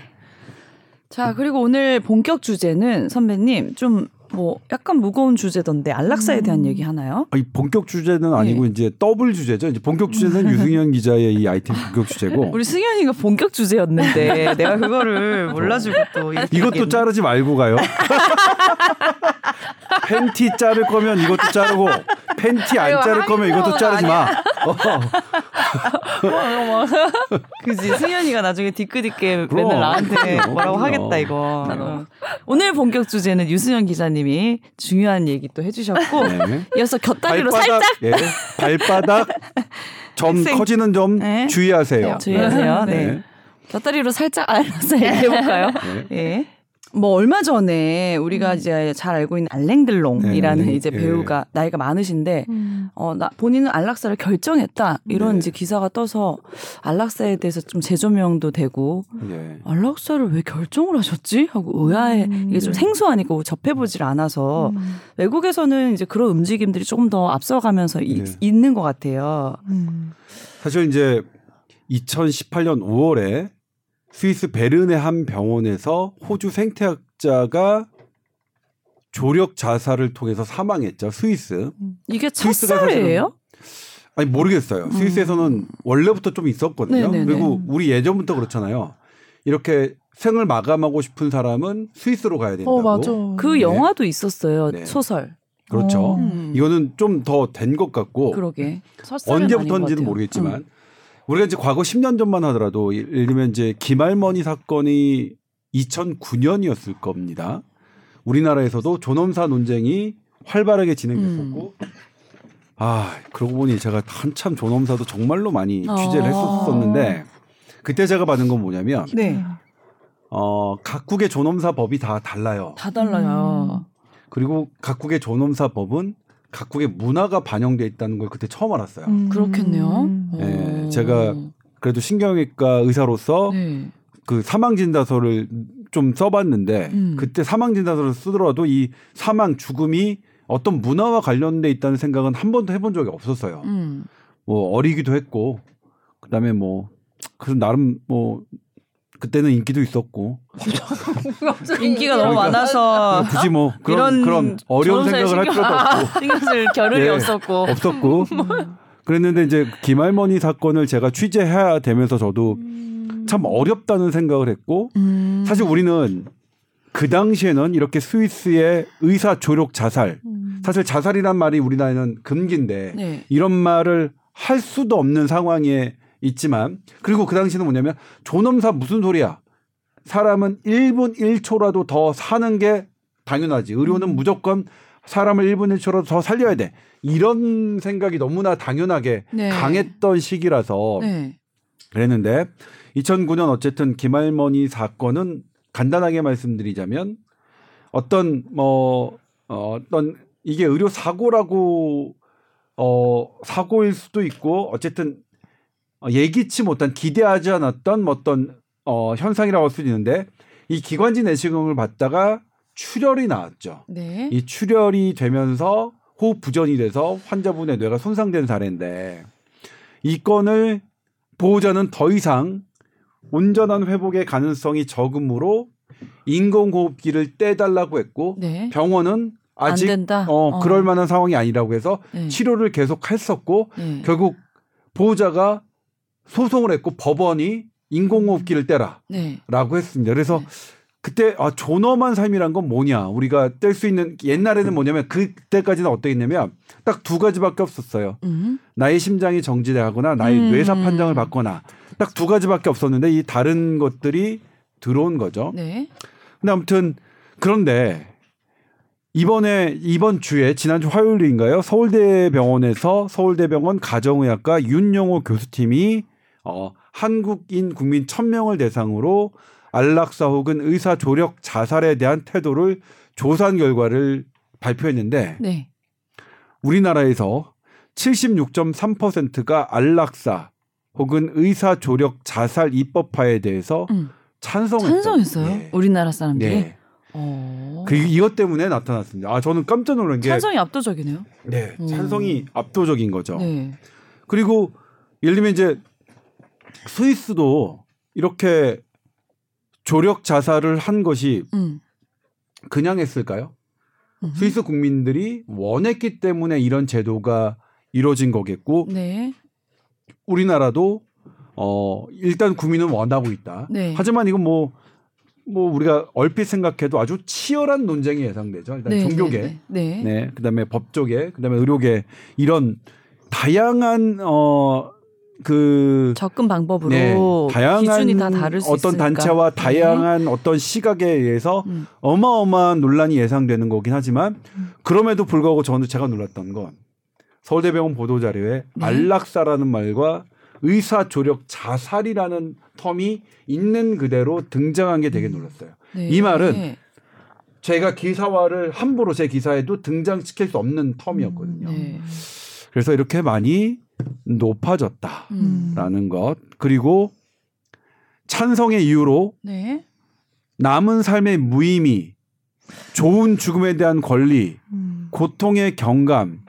자, 그리고 오늘 본격 주제는 선배님 좀 뭐 약간 무거운 주제던데 안락사에 음. 대한 얘기 하나요? 아니, 본격 주제는 아니고 이제 더블 주제죠. 이제 본격 주제는 유승현 기자의 이 아이템 본격 주제고 우리 승현이가 본격 주제였는데 내가 그거를 몰라주고 또 이것도. 자르지 말고 가요. 팬티 자를 거면 이것도 자르고 팬티 안 자를 거면 이것도 자르지 마. 어. 그지 승현이가 나중에 뒤끝있게. 맨날 나한테. 뭐라고. 하겠다 이거 어. 오늘 본격 주제는 유승현 기자님이 중요한 얘기 또 해주셨고 네. 이어서 곁다리로 발바닥 살짝 예. 발바닥 점 학생. 커지는 점 네. 주의하세요. 주의하세요 네, 네. 곁다리로 살짝 알아서 얘기해볼까요? 네. 예. 뭐 얼마 전에 우리가 이제 잘 알고 있는 알랭들롱이라는 네, 네. 이제 예. 배우가 나이가 많으신데 음. 어, 나, 본인은 안락사를 결정했다. 이런 네. 이제 기사가 떠서 안락사에 대해서 좀 재조명도 되고 예. 안락사를 왜 결정을 하셨지? 하고 의아해. 음. 이게 좀 생소하니까 접해보질 않아서 음. 외국에서는 이제 그런 움직임들이 조금 더 앞서가면서 이- 네. 있는 것 같아요. 음. 사실 이제 2018년 5월에 스위스 베른의 한 병원에서 호주 생태학자가 조력 자살을 통해서 사망했죠. 스위스. 이게 스위스가 첫사례예요? 아니 모르겠어요. 스위스에서는 원래부터 좀 있었거든요. 음. 네네네. 그리고 우리 예전부터 그렇잖아요. 이렇게 생을 마감하고 싶은 사람은 스위스로 가야 된다고. 어 맞아. 그 네. 영화도 있었어요. 네. 소설. 그렇죠. 어. 음. 이거는 좀 더 된 것 같고 그러게. 아닌 언제부터인지는. 모르겠지만 음. 우리가 이제 과거 10년 전만 하더라도 예를 들면 이제 김할머니 사건이 2009년이었을 겁니다. 우리나라에서도 존엄사 논쟁이 활발하게 진행됐었고 음. 아 그러고 보니 제가 한참 존엄사도 정말로 많이 아. 취재를 했었었는데 그때 제가 받은 건 뭐냐면 네. 어 각국의 존엄사 법이 다 달라요. 다 달라요. 그리고 각국의 존엄사 법은 각국의 문화가 반영돼 있다는 걸 그때 처음 알았어요. 음. 그렇겠네요. 네, 어. 제가 그래도 신경외과 의사로서 네. 그 사망 진단서를 좀 써봤는데 음. 그때 사망 진단서를 쓰더라도 이 사망 죽음이 어떤 문화와 관련돼 있다는 생각은 한 번도 해본 적이 없었어요. 음. 뭐 어리기도 했고 그다음에 뭐 그래서 나름 뭐 그때는 인기도 있었고 인기가 너무 많아서 굳이 뭐 그런 이런 그런 어려운 생각을 할 신경- 필요도 없고 신경 쓸 겨를이 예. 없었고. 없었고 음. 그랬는데 이제 김할머니 사건을 제가 취재해야 되면서 저도 음. 참 어렵다는 생각을 했고 음. 사실 우리는 그 당시에는 이렇게 스위스의 의사 조력 자살 음. 사실 자살이란 말이 우리나라에는 금기인데 네. 이런 말을 할 수도 없는 상황에 있지만 그리고 그 당시는 뭐냐면 존엄사 무슨 소리야 사람은 1분 1초라도 더 사는 게 당연하지 의료는 음. 무조건 사람을 1분 1초라도 더 살려야 돼 이런 생각이 너무나 당연하게 네. 강했던 시기라서 네. 그랬는데 2009년 어쨌든 김할머니 사건은 간단하게 말씀드리자면 어떤 뭐 어, 어떤 이게 의료 사고라고 어 사고일 수도 있고 어쨌든 어, 예기치 못한 기대하지 않았던 뭐 어떤 어 현상이라고 할 수도 있는데 이 기관지 내시경을 받다가 출혈이 나왔죠. 네. 이 출혈이 되면서 호흡 부전이 돼서 환자분의 뇌가 손상된 사례인데 이 건을 보호자는 더 이상 온전한 회복의 가능성이 적으므로 인공호흡기를 떼달라고 했고 네. 병원은 아직 안 된다. 어, 그럴 만한 상황이 아니라고 해서 네. 치료를 계속 했었고 네. 결국 보호자가 소송을 했고 법원이 인공호흡기를 떼라라고 네. 했습니다. 그래서 네. 그때 아 존엄한 삶이란 건 뭐냐 우리가 뗄 수 있는 옛날에는 뭐냐면 그때까지는 어떠했냐면 딱 두 가지밖에 없었어요. 음. 나의 심장이 정지되거나 나의 음. 뇌사 판정을 받거나 딱 두 가지밖에 없었는데 이 다른 것들이 들어온 거죠. 네. 근데 아무튼 그런데 이번에 이번 주에 지난주 화요일인가요? 서울대병원에서 서울대병원 가정의학과 윤영호 교수팀이 어 한국인 국민 1000명을 대상으로 안락사 혹은 의사 조력 자살에 대한 태도를 조사한 결과를 발표했는데 네. 우리나라에서 76.3%가 안락사 혹은 의사 조력 자살 입법화에 대해서 음. 찬성했어요. 찬성했어요. 네. 우리나라 사람들이. 네. 어. 그 이것 때문에 나타났습니다. 아 저는 깜짝 놀란 게 찬성이 압도적이네요. 네, 음. 찬성이 압도적인 거죠. 네. 그리고 예를 들면 이제 스위스도 이렇게 조력 자살을 한 것이 음. 그냥 했을까요? 음. 스위스 국민들이 원했기 때문에 이런 제도가 이루어진 거겠고 네. 우리나라도 어 일단 국민은 원하고 있다. 네. 하지만 이건 뭐뭐 우리가 얼핏 생각해도 아주 치열한 논쟁이 예상되죠. 일단 네. 종교계, 네. 네. 네, 그다음에 법조계, 그다음에 의료계 이런 다양한 어 그 접근 방법으로 네, 다양한 기준이 다 다를 수 어떤 있으니까. 단체와 네. 다양한 어떤 시각에 의해서 음. 어마어마한 논란이 예상되는 거긴 하지만 음. 그럼에도 불구하고 저는 제가 놀랐던 건 서울대병원 보도 자료에 네. 안락사라는 말과 의사 조력 자살이라는 텀이 있는 그대로 등장한 게 되게 놀랐어요. 네. 이 말은 제가 기사화를 함부로 제 기사에도 등장시킬 수 없는 텀이었거든요. 네. 그래서 이렇게 많이 높아졌다라는 음. 것 그리고 찬성의 이유로 네. 남은 삶의 무의미, 좋은 죽음에 대한 권리, 음. 고통의 경감,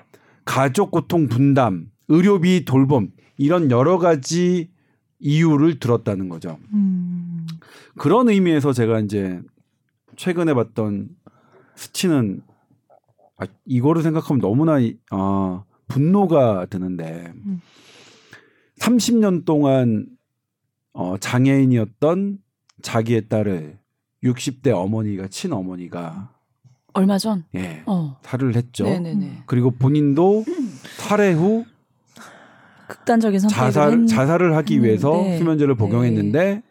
가족 고통 분담, 의료비 돌봄 이런 여러 가지 이유를 들었다는 거죠. 음. 그런 의미에서 제가 이제 최근에 봤던 수치는 아, 이거를 생각하면 너무나 이- 아, 분노가 드는데 음. 30년 동안 어, 장애인이었던 자기의 딸을 60대 어머니가 친어머니가 얼마 전. 예, 어. 살을 했죠. 네네네. 그리고 본인도 살해 후 극단적인 자살 했... 자살을 하기 위해서 했는데, 수면제를 네. 복용했는데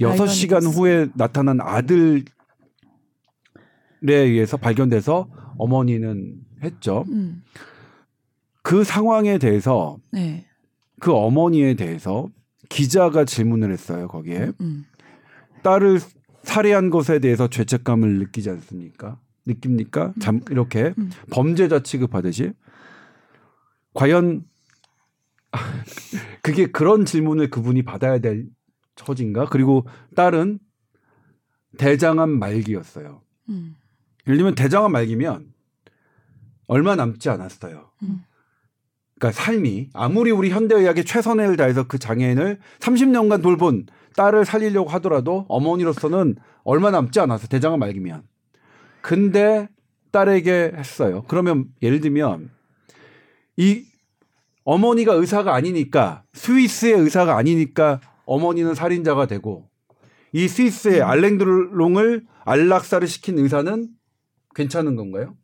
여섯 발견이 시간 됐어요. 후에 나타난 아들에 의해서 발견돼서 어머니는 했죠. 음. 그 상황에 대해서 네. 그 어머니에 대해서 기자가 질문을 했어요. 거기에 음. 딸을 살해한 것에 대해서 죄책감을 느끼지 않습니까? 느낍니까? 잠 이렇게 음. 범죄자 취급하듯이 과연 그게 그런 질문을 그분이 받아야 될 처지인가? 그리고 딸은 대장암 말기였어요. 음. 예를 들면 대장암 말기면 얼마 남지 않았어요. 음. 그러니까 삶이 아무리 우리 현대의학에 최선을 다해서 그 장애인을 30년간 돌본 딸을 살리려고 하더라도 어머니로서는 얼마 남지 않았어요. 대장암 말기면. 근데 딸에게 했어요. 그러면 예를 들면 이 어머니가 의사가 아니니까 스위스의 의사가 아니니까 어머니는 살인자가 되고 이 스위스의 알랭드롱을 안락사를 시킨 의사는 괜찮은 건가요?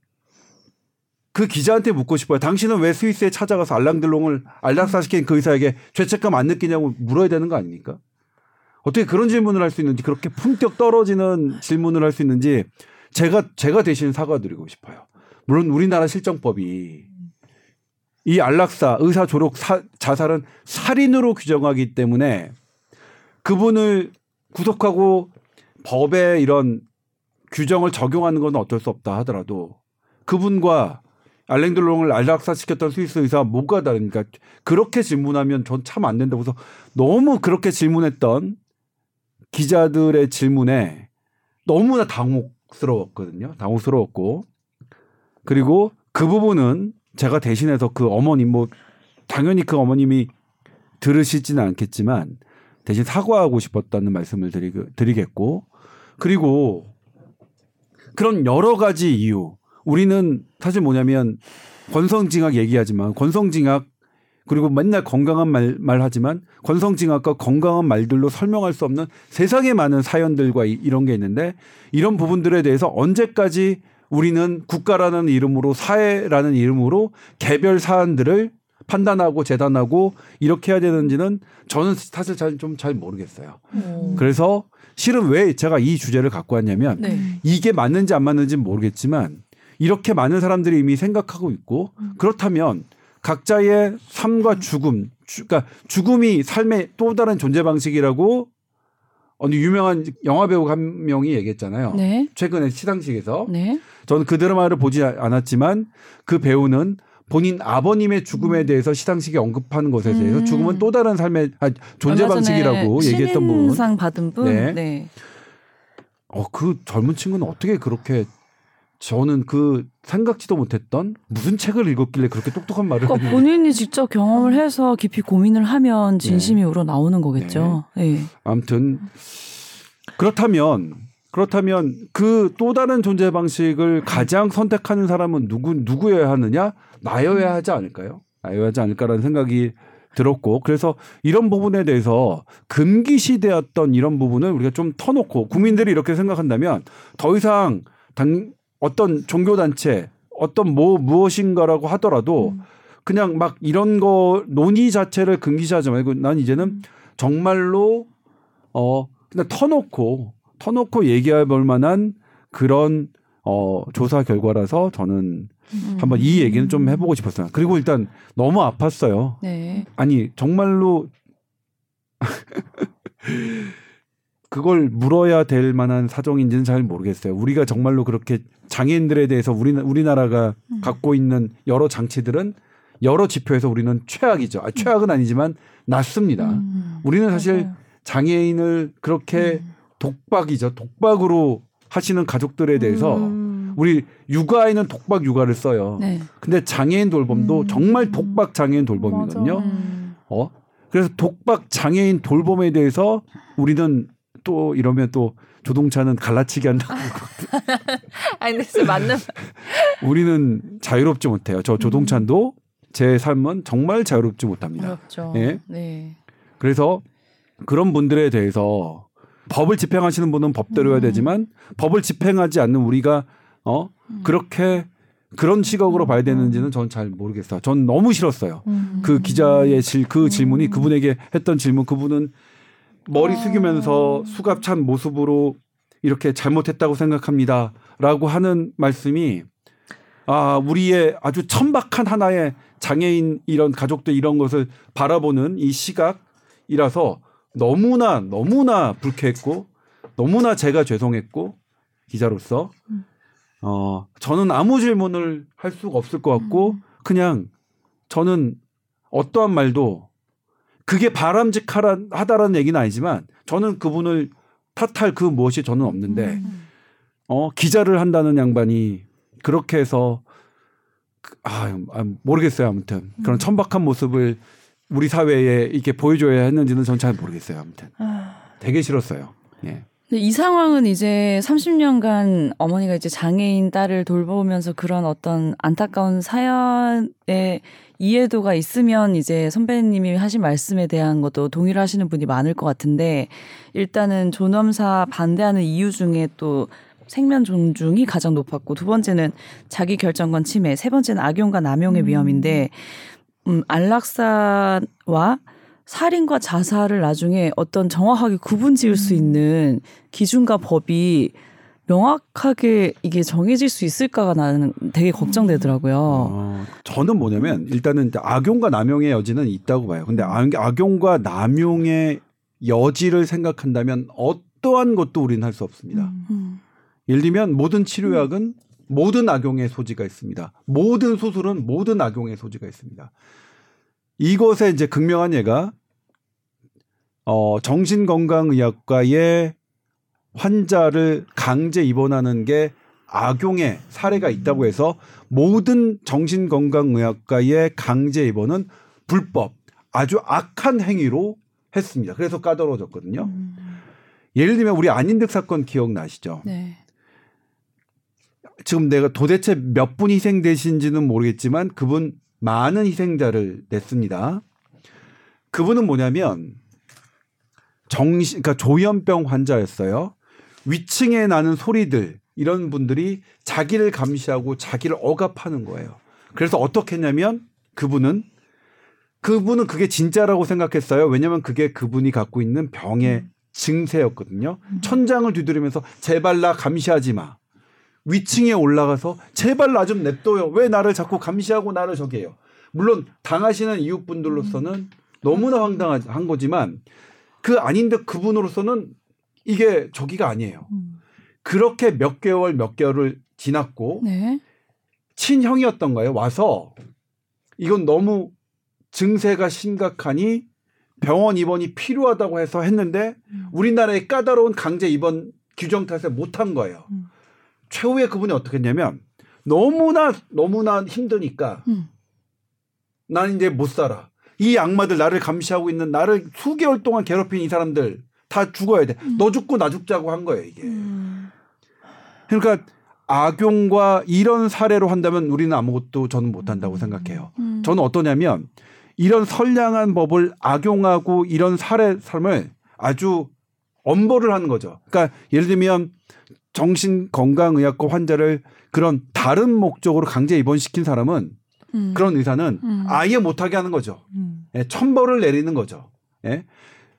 그 기자한테 묻고 싶어요. 당신은 왜 스위스에 찾아가서 알랑들롱을 안락사 시킨 그 의사에게 죄책감 안 느끼냐고 물어야 되는 거 아닙니까? 어떻게 그런 질문을 할 수 있는지 그렇게 품격 떨어지는 질문을 할 수 있는지 제가 제가 대신 사과드리고 싶어요. 물론 우리나라 실정법이 이 안락사 의사 사- 자살은 살인으로 규정하기 때문에 그분을 구속하고 법에 이런 규정을 적용하는 건 어쩔 수 없다 하더라도 그분과 알랭들롱을 안락사 시켰던 스위스 의사가 뭐가 다릅니까? 그렇게 질문하면 전 참 안 된다고 해서 너무 그렇게 질문했던 기자들의 질문에 너무나 당혹 당혹스러웠거든요. 당혹스러웠고 그리고 그 부분은 제가 대신해서 그 어머님 뭐 당연히 그 어머님이 들으시지는 않겠지만 대신 사과하고 싶었다는 말씀을 드리, 드리겠고 그리고 그런 여러 가지 이유 우리는 사실 뭐냐면 권성징악 얘기하지만 권성징악 그리고 맨날 건강한 말, 말 하지만 권성징악과 건강한 말들로 설명할 수 없는 세상에 많은 사연들과 이, 이런 게 있는데 이런 부분들에 대해서 언제까지 우리는 국가라는 이름으로 사회라는 이름으로 개별 사안들을 판단하고 재단하고 이렇게 해야 되는지는 저는 사실 잘좀잘 모르겠어요. 음. 그래서 실은 왜 제가 이 주제를 갖고 왔냐면 네. 이게 맞는지 안 맞는지는 모르겠지만 이렇게 많은 사람들이 이미 생각하고 있고 그렇다면 각자의 삶과 죽음, 주, 그러니까 죽음이 삶의 또 다른 존재 방식이라고 어느 유명한 영화 배우 한 명이 얘기했잖아요. 네. 최근에 시상식에서 네. 저는 그 드라마를 보지 않았지만 그 배우는 본인 아버님의 죽음에 대해서 시상식에 언급하는 것에 대해서 음. 죽음은 또 다른 삶의 아, 존재 방식이라고 얘기했던 부분. 신인상 받은 분. 네. 네. 어, 그 젊은 친구는 어떻게 그렇게 저는 그 생각지도 못했던 무슨 책을 읽었길래 그렇게 똑똑한 말을 그러니까. 본인이 직접 경험을 해서 깊이 고민을 하면 진심이 우러 나오는 거겠죠. 네. 아무튼 그렇다면 그렇다면 그 또 다른 존재 방식을 가장 선택하는 사람은 누구 누구여야 하느냐 나여야 하지 않을까요? 나여야 하지 않을까라는 생각이 들었고 그래서 이런 부분에 대해서 금기시되었던 이런 부분을 우리가 좀 터놓고 국민들이 이렇게 생각한다면 더 이상 단 어떤 종교 단체 어떤 뭐 무엇인가라고 하더라도 그냥 막 이런 거 논의 자체를 금기시하지 말고 난 이제는 정말로 어 그냥 터놓고 터놓고 얘기해 볼 만한 그런 어 조사 결과라서 저는 음. 한번 이 얘기는 좀 해보고 싶었어요. 그리고 일단 너무 아팠어요. 네. 아니 정말로 그걸 물어야 될 만한 사정인지는 잘 모르겠어요. 우리가 정말로 그렇게 장애인들에 대해서 우리 우리나라가 음. 갖고 있는 여러 장치들은 여러 지표에서 우리는 최악이죠. 아, 최악은 아니지만 낮습니다. 음. 우리는 사실 맞아요. 장애인을 그렇게 음. 독박이죠. 독박으로 하시는 가족들에 대해서 음. 우리 육아에는 독박 육아를 써요. 네. 근데 장애인 돌봄도 음. 정말 독박 장애인 돌봄이거든요. 음. 어? 그래서 독박 장애인 돌봄에 대해서 우리는 또 이러면 또 조동차는 갈라치기 한다고 아니 근데 맞는 우리는 자유롭지 못해요. 저 조동찬도 음. 제 삶은 정말 자유롭지 못합니다. 어렵죠. 예. 네. 그래서 그런 분들에 대해서 법을 집행하시는 분은 법대로 해야 음. 되지만 법을 집행하지 않는 우리가 어 음. 그렇게 그런 시각으로 봐야 되는지는 전잘 모르겠어요. 전 너무 싫었어요. 음. 그 기자의 질, 그 질문이 음. 그분에게 했던 질문 그분은 머리 아. 숙이면서 수갑 찬 모습으로 이렇게 잘못했다고 생각합니다 라고 하는 말씀이 아 우리의 아주 천박한 하나의 장애인 이런 가족들 이런 것을 바라보는 이 시각이라서 너무나 너무나 불쾌했고 너무나 제가 죄송했고 기자로서 음. 어 저는 아무 질문을 할 수가 없을 것 같고 음. 그냥 저는 어떠한 말도 그게 바람직하다라는 얘기는 아니지만 저는 그분을 탓할 그 무엇이 저는 없는데 음. 어 기자를 한다는 양반이 그렇게 해서 그- 아, 아, 모르겠어요 아무튼. 그런 음. 천박한 모습을 우리 사회에 이렇게 보여줘야 했는지는 전 잘 모르겠어요 아무튼. 아, 되게 싫었어요. 예. 근데 이 상황은 이제 30년간 어머니가 이제 장애인 딸을 돌보면서 그런 어떤 안타까운 사연에 이해도가 있으면 이제 선배님이 하신 말씀에 대한 것도 동의를 하시는 분이 많을 것 같은데 일단은 존엄사 반대하는 이유 중에 또 생명 존중이 가장 높았고 두 번째는 자기 결정권 침해, 세 번째는 악용과 남용의 음. 위험인데 음, 안락사와 살인과 자살을 나중에 어떤 정확하게 구분 지을 수 음. 있는 기준과 법이 명확하게 이게 정해질 수 있을까가 나는 되게 걱정되더라고요. 어, 저는 뭐냐면 일단은 악용과 남용의 여지는 있다고 봐요 근데 악- 악용과 남용의 여지를 생각한다면 어떠한 것도 우리는 할 수 없습니다 음. 음. 예를 들면 모든 치료약은 모든 악용의 소지가 있습니다. 모든 수술은 모든 악용의 소지가 있습니다. 이것의 이제 극명한 예가 어 정신건강의학과의 환자를 강제 입원하는 게 악용의 사례가 있다고 해서 모든 정신건강의학과의 강제 입원은 불법, 아주 악한 행위로 했습니다. 그래서 까다로워졌거든요. 음. 예를 들면 우리 안인득 사건 기억나시죠? 네. 지금 내가 도대체 몇 분 희생되신지는 모르겠지만 그분 많은 희생자를 냈습니다. 그분은 뭐냐면 정신 그러니까 조현병 환자였어요. 위층에 나는 소리들 이런 분들이 자기를 감시하고 자기를 억압하는 거예요. 그래서 어떻게 했냐면 그분은 그분은 그게 진짜라고 생각했어요. 왜냐하면 그게 그분이 갖고 있는 병의 증세였거든요. 천장을 두드리면서 제발 나 감시하지 마. 위층에 올라가서 제발 나 좀 냅둬요. 왜 나를 자꾸 감시하고 나를 저기 해요. 물론 당하시는 이웃분들로서는 너무나 황당한 거지만 그 아닌데 그분으로서는 이게 저기가 아니에요. 음. 그렇게 몇 개월 몇 개월을 지났고 네. 친형이었던가요? 와서 이건 너무 증세가 심각하니 병원 입원이 필요하다고 해서 했는데 음. 우리나라의 까다로운 강제 입원 규정 탓에 못한 거예요. 음. 최후에 그분이 어떻게 했냐면 너무나 너무나 힘드니까 음. 난 이제 못 살아. 이 악마들 나를 감시하고 있는 나를 수개월 동안 괴롭힌 이 사람들 다 죽어야 돼. 너 죽고 나 죽자고 한 거예요 이게. 음. 그러니까 악용과 이런 사례로 한다면 우리는 아무것도 저는 못한다고 생각해요. 음. 저는 어떠냐면 이런 선량한 법을 악용하고 이런 사례 삶을 아주 엄벌을 하는 거죠. 그러니까 예를 들면 정신건강의학과 환자를 그런 다른 목적으로 강제 입원시킨 사람은 음. 그런 의사는 음. 아예 못하게 하는 거죠. 음. 예, 천벌을 내리는 거죠. 예.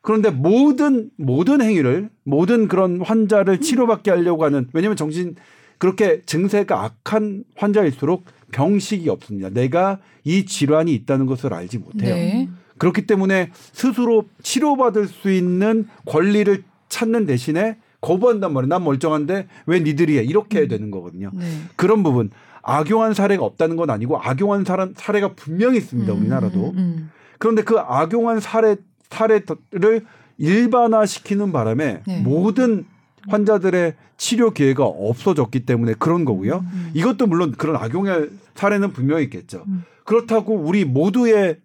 그런데 모든 모든 행위를 모든 그런 환자를 치료받게 하려고 하는 왜냐하면 정신 그렇게 증세가 악한 환자일수록 병식이 없습니다. 내가 이 질환이 있다는 것을 알지 못해요. 네. 그렇기 때문에 스스로 치료받을 수 있는 권리를 찾는 대신에 거부한단 말이에요. 난 멀쩡한데 왜 니들이 해? 이렇게 되는 거거든요. 네. 그런 부분 악용한 사례가 없다는 건 아니고 악용한 사람 사례가 분명히 있습니다. 우리나라도. 음, 음, 그런데 그 악용한 사례 사례를 일반화시키는 바람에 네. 모든 환자들의 치료 기회가 없어졌기 때문에 그런 거고요. 음. 이것도 물론 그런 악용의 사례는 분명히 있겠죠. 음. 그렇다고 우리 모두의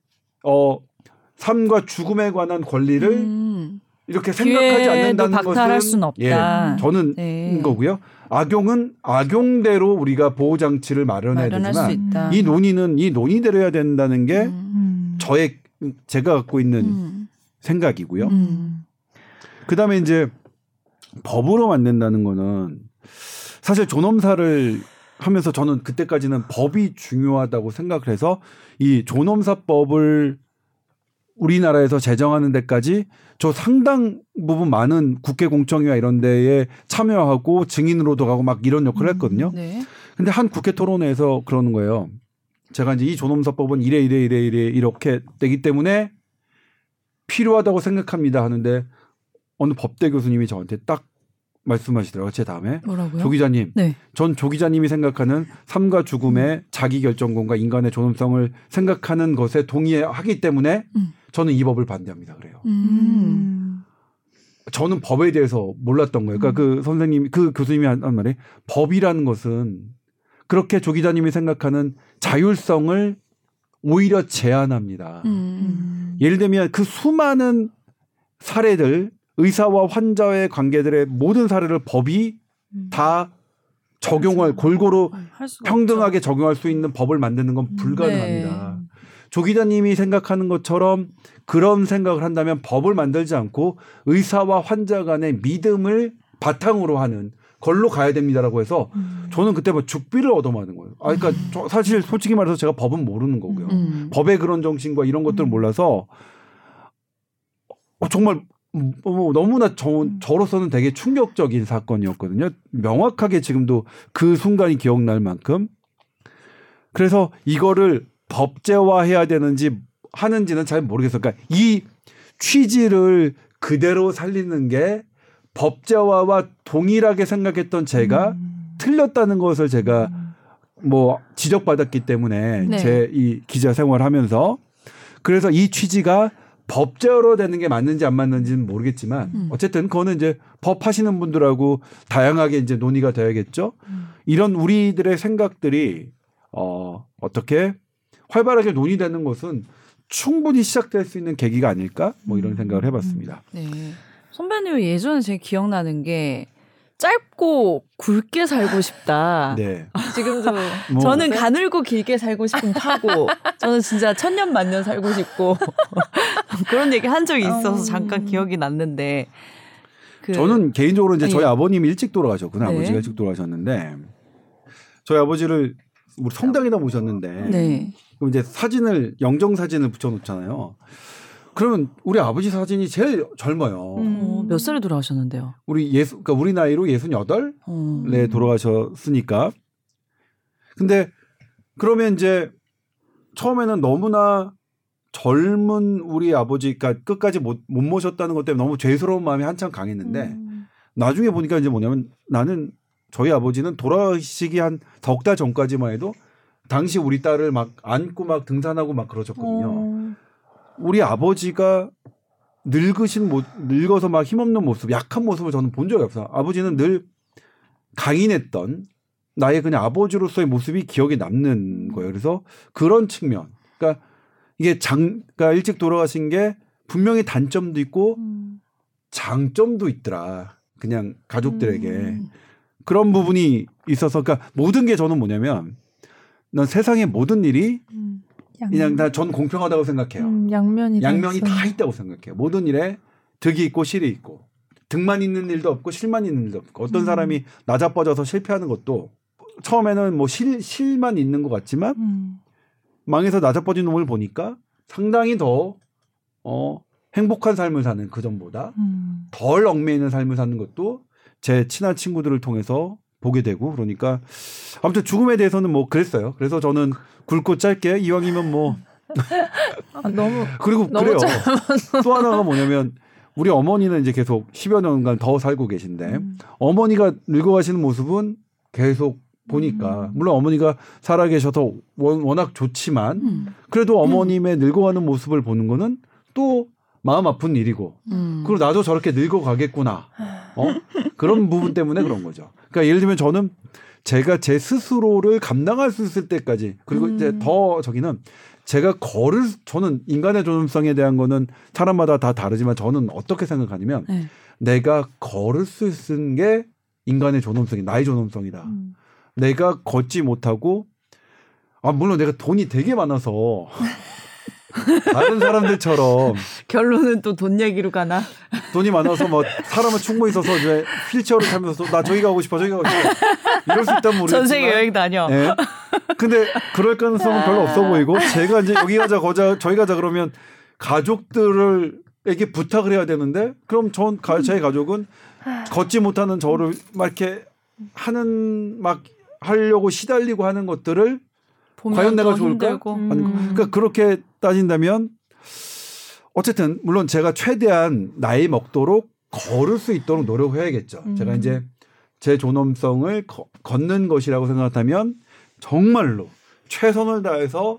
어 삶과 죽음에 관한 권리를 음. 이렇게 생각하지 않는다는 것은. 예, 저는 네. 거고요. 악용은 악용대로 우리가 보호 장치를 마련해야 되지만. 이 논의는 이 논의대로 해야 된다는 게 음. 저의 제가 갖고 있는 음. 생각이고요. 음. 그다음에 이제 법으로 만든다는 거는 사실 존엄사를 하면서 저는 그때까지는 법이 중요하다고 생각을 해서 이 존엄사법을 우리나라에서 제정하는 데까지 저 상당 부분 많은 국회 공청회와 이런 데에 참여하고 증인으로도 가고 막 이런 역할을 했거든요. 네. 근데 한 국회 토론회에서 그러는 거예요. 제가 이제 이 존엄사법은 이래 이래 이래 이래 이렇게 되기 때문에 필요하다고 생각합니다 하는데 어느 법대 교수님이 저한테 딱 말씀하시더라고요. 제 다음에 뭐라고요? 조 기자님, 네. 전조 기자님이 생각하는 삶과 죽음의 자기 결정권과 인간의 존엄성을 생각하는 것에 동의하기 때문에 음. 저는 이 법을 반대합니다. 그래요. 음. 저는 법에 대해서 몰랐던 거예요. 그러니까 그 선생님, 그 교수님이 한 말이 법이라는 것은 그렇게 조 기자님이 생각하는 자율성을 오히려 제한합니다. 음. 예를 들면 그 수많은 사례들 의사와 환자의 관계들의 모든 사례를 법이 다 적용할 골고루 할 수가 평등하게 없죠. 적용할 수 있는 법을 만드는 건 불가능합니다. 네. 조 기자님이 생각하는 것처럼 그런 생각을 한다면 법을 만들지 않고 의사와 환자 간의 믿음을 바탕으로 하는 걸로 가야 됩니다라고 해서 음. 저는 그때 뭐 죽비를 얻어맞는 거예요. 아, 그러니까 저 사실 솔직히 말해서 제가 법은 모르는 거고요. 음. 법의 그런 정신과 이런 것들을 몰라서 어, 정말 음, 뭐 너무나 저, 저로서는 되게 충격적인 사건이었거든요. 명확하게 지금도 그 순간이 기억날 만큼. 그래서 이거를 법제화해야 되는지 하는지는 잘 모르겠어요. 그러니까 이 취지를 그대로 살리는 게 법제화와 동일하게 생각했던 제가 음. 틀렸다는 것을 제가 뭐 지적받았기 때문에 네. 제이 기자 생활하면서 그래서 이 취지가 법제어로 되는 게 맞는지 안 맞는지는 모르겠지만 음. 어쨌든 그거는 이제 법 하시는 분들하고 다양하게 이제 논의가 돼야겠죠. 음. 이런 우리들의 생각들이 어 어떻게 활발하게 논의되는 것은 충분히 시작될 수 있는 계기가 아닐까 뭐 이런 음. 생각을 해봤습니다. 네. 선배님 예전에 제가 기억나는 게 짧고 굵게 살고 싶다. 네. 지금도 뭐 저는 가늘고 길게 살고 싶은 타고 저는 진짜 천년 만년 살고 싶고 그런 얘기 한 적이 있어서 음. 잠깐 기억이 났는데 그 저는 개인적으로 이제 저희 예. 아버님이 일찍 돌아가셨구나. 네. 아버지가 일찍 돌아가셨는데 저희 아버지를 우리 성당에다 모셨는데 네. 그럼 이제 사진을 영정 사진을 붙여 놓잖아요. 그러면 우리 아버지 사진이 제일 젊어요. 음. 어, 몇 살에 돌아가셨는데요? 우리 예수 그러니까 우리 나이로 예순 여덟 어. 네 돌아가셨으니까. 근데 그러면 이제 처음에는 너무나 젊은 우리 아버지가 끝까지 못, 못 모셨다는 것 때문에 너무 죄스러운 마음이 한참 강했는데 음. 나중에 보니까 이제 뭐냐면 나는 저희 아버지는 돌아가시기 한 석 달 전까지만 해도 당시 우리 딸을 막 안고 막 등산하고 막 그러셨거든요. 어. 우리 아버지가 늙으신 모, 늙어서 막 힘없는 모습, 약한 모습을 저는 본 적이 없어요. 아버지는 늘 강인했던 나의 그냥 아버지로서의 모습이 기억에 남는 거예요. 그래서 그런 측면, 그러니까 이게 장, 그러니까 일찍 돌아가신 게 분명히 단점도 있고 음. 장점도 있더라. 그냥 가족들에게 음. 그런 부분이 있어서, 그러니까 모든 게 저는 뭐냐면 난 세상의 모든 일이 음. 그냥 다 전 공평하다고 생각해요. 음, 양면이 다 양면이 있어요. 다 있다고 생각해요. 모든 일에 득이 있고 실이 있고 득만 있는 일도 없고 실만 있는 일도 없고 어떤 음. 사람이 나자빠져서 실패하는 것도 처음에는 뭐 실, 실만 있는 것 같지만 음. 망해서 나자빠진 놈을 보니까 상당히 더 어, 행복한 삶을 사는 그 전보다 음. 덜 얽매이는 삶을 사는 것도 제 친한 친구들을 통해서 보게 되고 그러니까 아무튼 죽음에 대해서는 뭐 그랬어요. 그래서 저는 굵고 짧게 이왕이면 뭐 아, 너무 그리고 너무 그래요. 또 하나가 뭐냐면 우리 어머니는 이제 계속 10여 년간 더 살고 계신데 음. 어머니가 늙어가시는 모습은 계속 보니까 음. 물론 어머니가 살아계셔서 워- 워낙 좋지만 음. 그래도 어머님의 늙어가는 모습을 보는 거는 또 마음 아픈 일이고 음. 그리고 나도 저렇게 늙어가겠구나 어? 그런 부분 때문에 그런 거죠. 그러니까 예를 들면 저는 제가 제 스스로를 감당할 수 있을 때까지 그리고 이제 음. 더 저기는 제가 걸을 저는 인간의 존엄성에 대한 거는 사람마다 다 다르지만 저는 어떻게 생각하냐면 네. 내가 걸을 수 있는 게 인간의 존엄성이 나의 존엄성이다. 음. 내가 걷지 못하고 아 물론 내가 돈이 되게 많아서 다른 사람들처럼 결론은 또 돈 얘기로 가나? 돈이 많아서 뭐 사람은 충분히 있어서 이제 휠체어를 타면서 나 저기 가고 싶어 저기 가고 싶어 이럴 수 있다면 모르겠지만 전 세계 여행 다녀. 예. 근데 그럴 가능성은 별로 없어 보이고 제가 이제 여기 가자 거자 저희 가자 그러면 가족들을 에게 부탁을 해야 되는데 그럼 전 가, 제 가족은 걷지 못하는 저를 막 이렇게 하는 막 하려고 시달리고 하는 것들을 과연 내가 또 좋을까? 음. 아니, 그러니까 그렇게 따진다면 어쨌든 물론 제가 최대한 나이 먹도록 걸을 수 있도록 노력해야겠죠. 음. 제가 이제 제 존엄성을 거- 걷는 것이라고 생각하면 정말로 최선을 다해서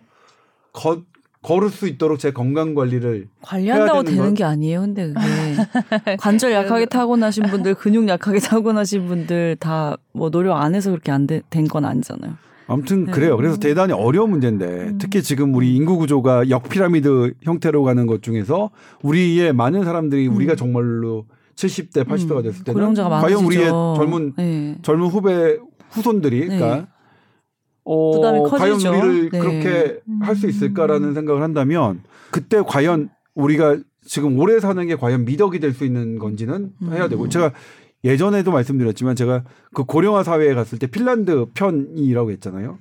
걷, 걸을 수 있도록 제 건강 관리를 관리한다고 되는 되는 건- 게 아니에요. 근데 그게 관절 약하게 타고나신 분들, 근육 약하게 타고나신 분들 다 뭐 노력 안 해서 그렇게 안 된 건 아니잖아요. 아무튼 네. 그래요. 그래서 대단히 어려운 문제인데 음. 특히 지금 우리 인구 구조가 역피라미드 형태로 가는 것 중에서 우리의 많은 사람들이 음. 우리가 정말로 70대, 80대가 됐을 때는 과연 많아지죠. 우리의 젊은 네. 젊은 후배 후손들이 네. 그러니까 어, 부담이 과연 커지죠. 우리를 네. 그렇게 음. 할수 있을까라는 생각을 한다면 그때 과연 우리가 지금 오래 사는 게 과연 미덕이 될 수 있는 건지는 음. 해야 되고 제가 예전에도 말씀드렸지만 제가 그 고령화 사회에 갔을 때 핀란드 편이라고 했잖아요.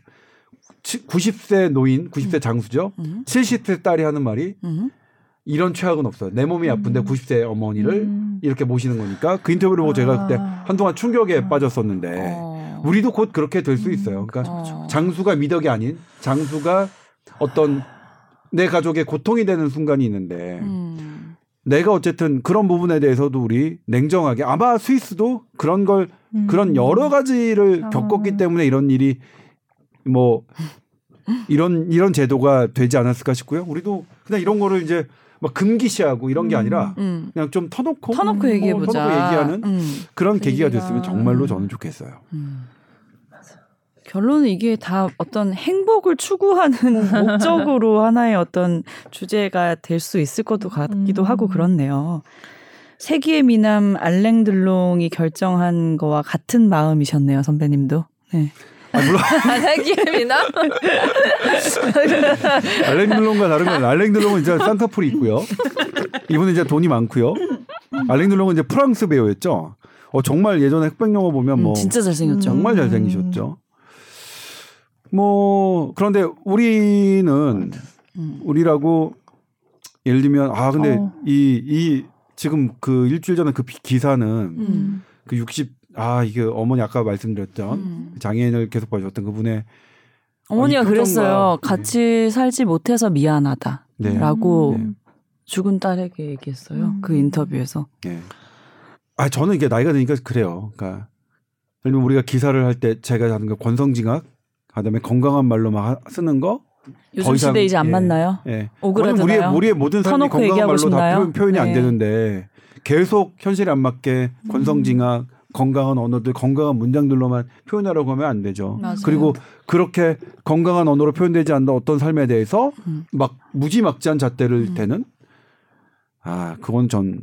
90세 노인, 90세 장수죠. 음. 70세 딸이 하는 말이 음. 이런 최악은 없어요. 내 몸이 아픈데 음. 90세 어머니를 음. 이렇게 모시는 거니까 그 인터뷰를 보고 제가 그때 아. 한동안 충격에 아. 빠졌었는데 어. 우리도 곧 그렇게 될 수 있어요. 그러니까 어. 장수가 미덕이 아닌 장수가 어떤 내 가족의 고통이 되는 순간이 있는데 음. 내가 어쨌든 그런 부분에 대해서도 우리 냉정하게 아마 스위스도 그런 걸 음. 그런 여러 가지를 아. 겪었기 때문에 이런 일이 뭐 이런 이런 제도가 되지 않았을까 싶고요. 우리도 그냥 이런 거를 이제 막 금기시하고 이런 게 음. 아니라 음. 그냥 좀 터놓고 터놓고 어, 얘기해 보자. 터놓고 얘기하는 음. 그런 계기가 계기가- 됐으면 정말로 저는 좋겠어요. 음. 결론은 이게 다 어떤 행복을 추구하는 목적으로 하나의 어떤 주제가 될 수 있을 것도 같기도 음. 하고 그렇네요. 세기의 미남 알랭들롱이 결정한 거와 같은 마음이셨네요, 선배님도. 네. 아, 물론 세기입니다. 알랭들롱과 다른 건 알랭들롱은 이제 쌍꺼풀이 있고요. 이분은 이제 돈이 많고요. 알랭들롱은 이제 프랑스 배우였죠. 어 정말 예전에 흑백 영화 보면 뭐 음, 진짜 잘생겼죠. 정말 잘생기셨죠. 뭐 그런데 우리는 음. 우리라고 예를 들면 아 근데 어. 이이 지금 그 일주일 전에 그 비- 기사는 음. 그 60 아 이게 어머니 아까 말씀드렸던 음. 장애인을 계속 봐주셨던 그분의 어머니가 이 표정과- 그랬어요. 같이 살지 못해서 미안하다. 네. 라고 네. 죽은 딸에게 얘기했어요. 음. 그 인터뷰에서. 예. 아 저는 이게 나이가 드니까 그래요. 그러니까 예를 들면 우리가 기사를 할 때 제가 하는 거 권성징악 그다음에 건강한 말로 막 하- 쓰는 거 요즘 이상- 시대 이제 안 예. 맞나요? 예. 오그라드나요? 우리의 우리의 모든 터놓고 건강한 말로 싶나요? 다 표현, 표현 이 안 네. 되는데 계속 현실에 안 맞게 음. 권성징악 건강한 언어들 건강한 문장들로만 표현하려고 하면 안 되죠. 맞아요. 그리고 그렇게 건강한 언어로 표현되지 않는 어떤 삶에 대해서 음. 막 무지막지한 잣대를 음. 대는 아 그건 전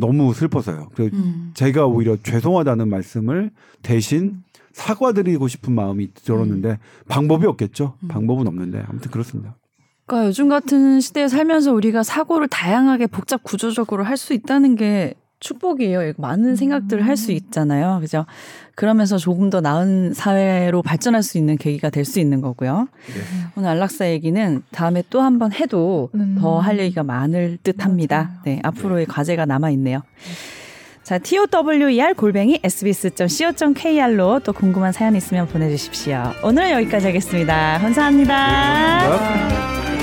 너무 슬퍼서요. 그 음. 제가 오히려 죄송하다는 말씀을 대신 사과드리고 싶은 마음이 들었는데 방법이 없겠죠. 음. 방법은 없는데 아무튼 그렇습니다. 그러니까 요즘 같은 시대에 살면서 우리가 사고를 다양하게 복잡 구조적으로 할 수 있다는 게 축복이에요. 많은 생각들을 할 수 있잖아요. 그죠? 그러면서 조금 더 나은 사회로 발전할 수 있는 계기가 될 수 있는 거고요. 네. 오늘 안락사 얘기는 다음에 또 한 번 해도 음. 더할 얘기가 많을 듯 합니다. 네, 앞으로의 과제가 남아 있네요. 자, tower 골뱅이 sbs.co.kr로 또 궁금한 사연 있으면 보내주십시오. 오늘 여기까지 하겠습니다 감사합니다. 네, 고맙습니다.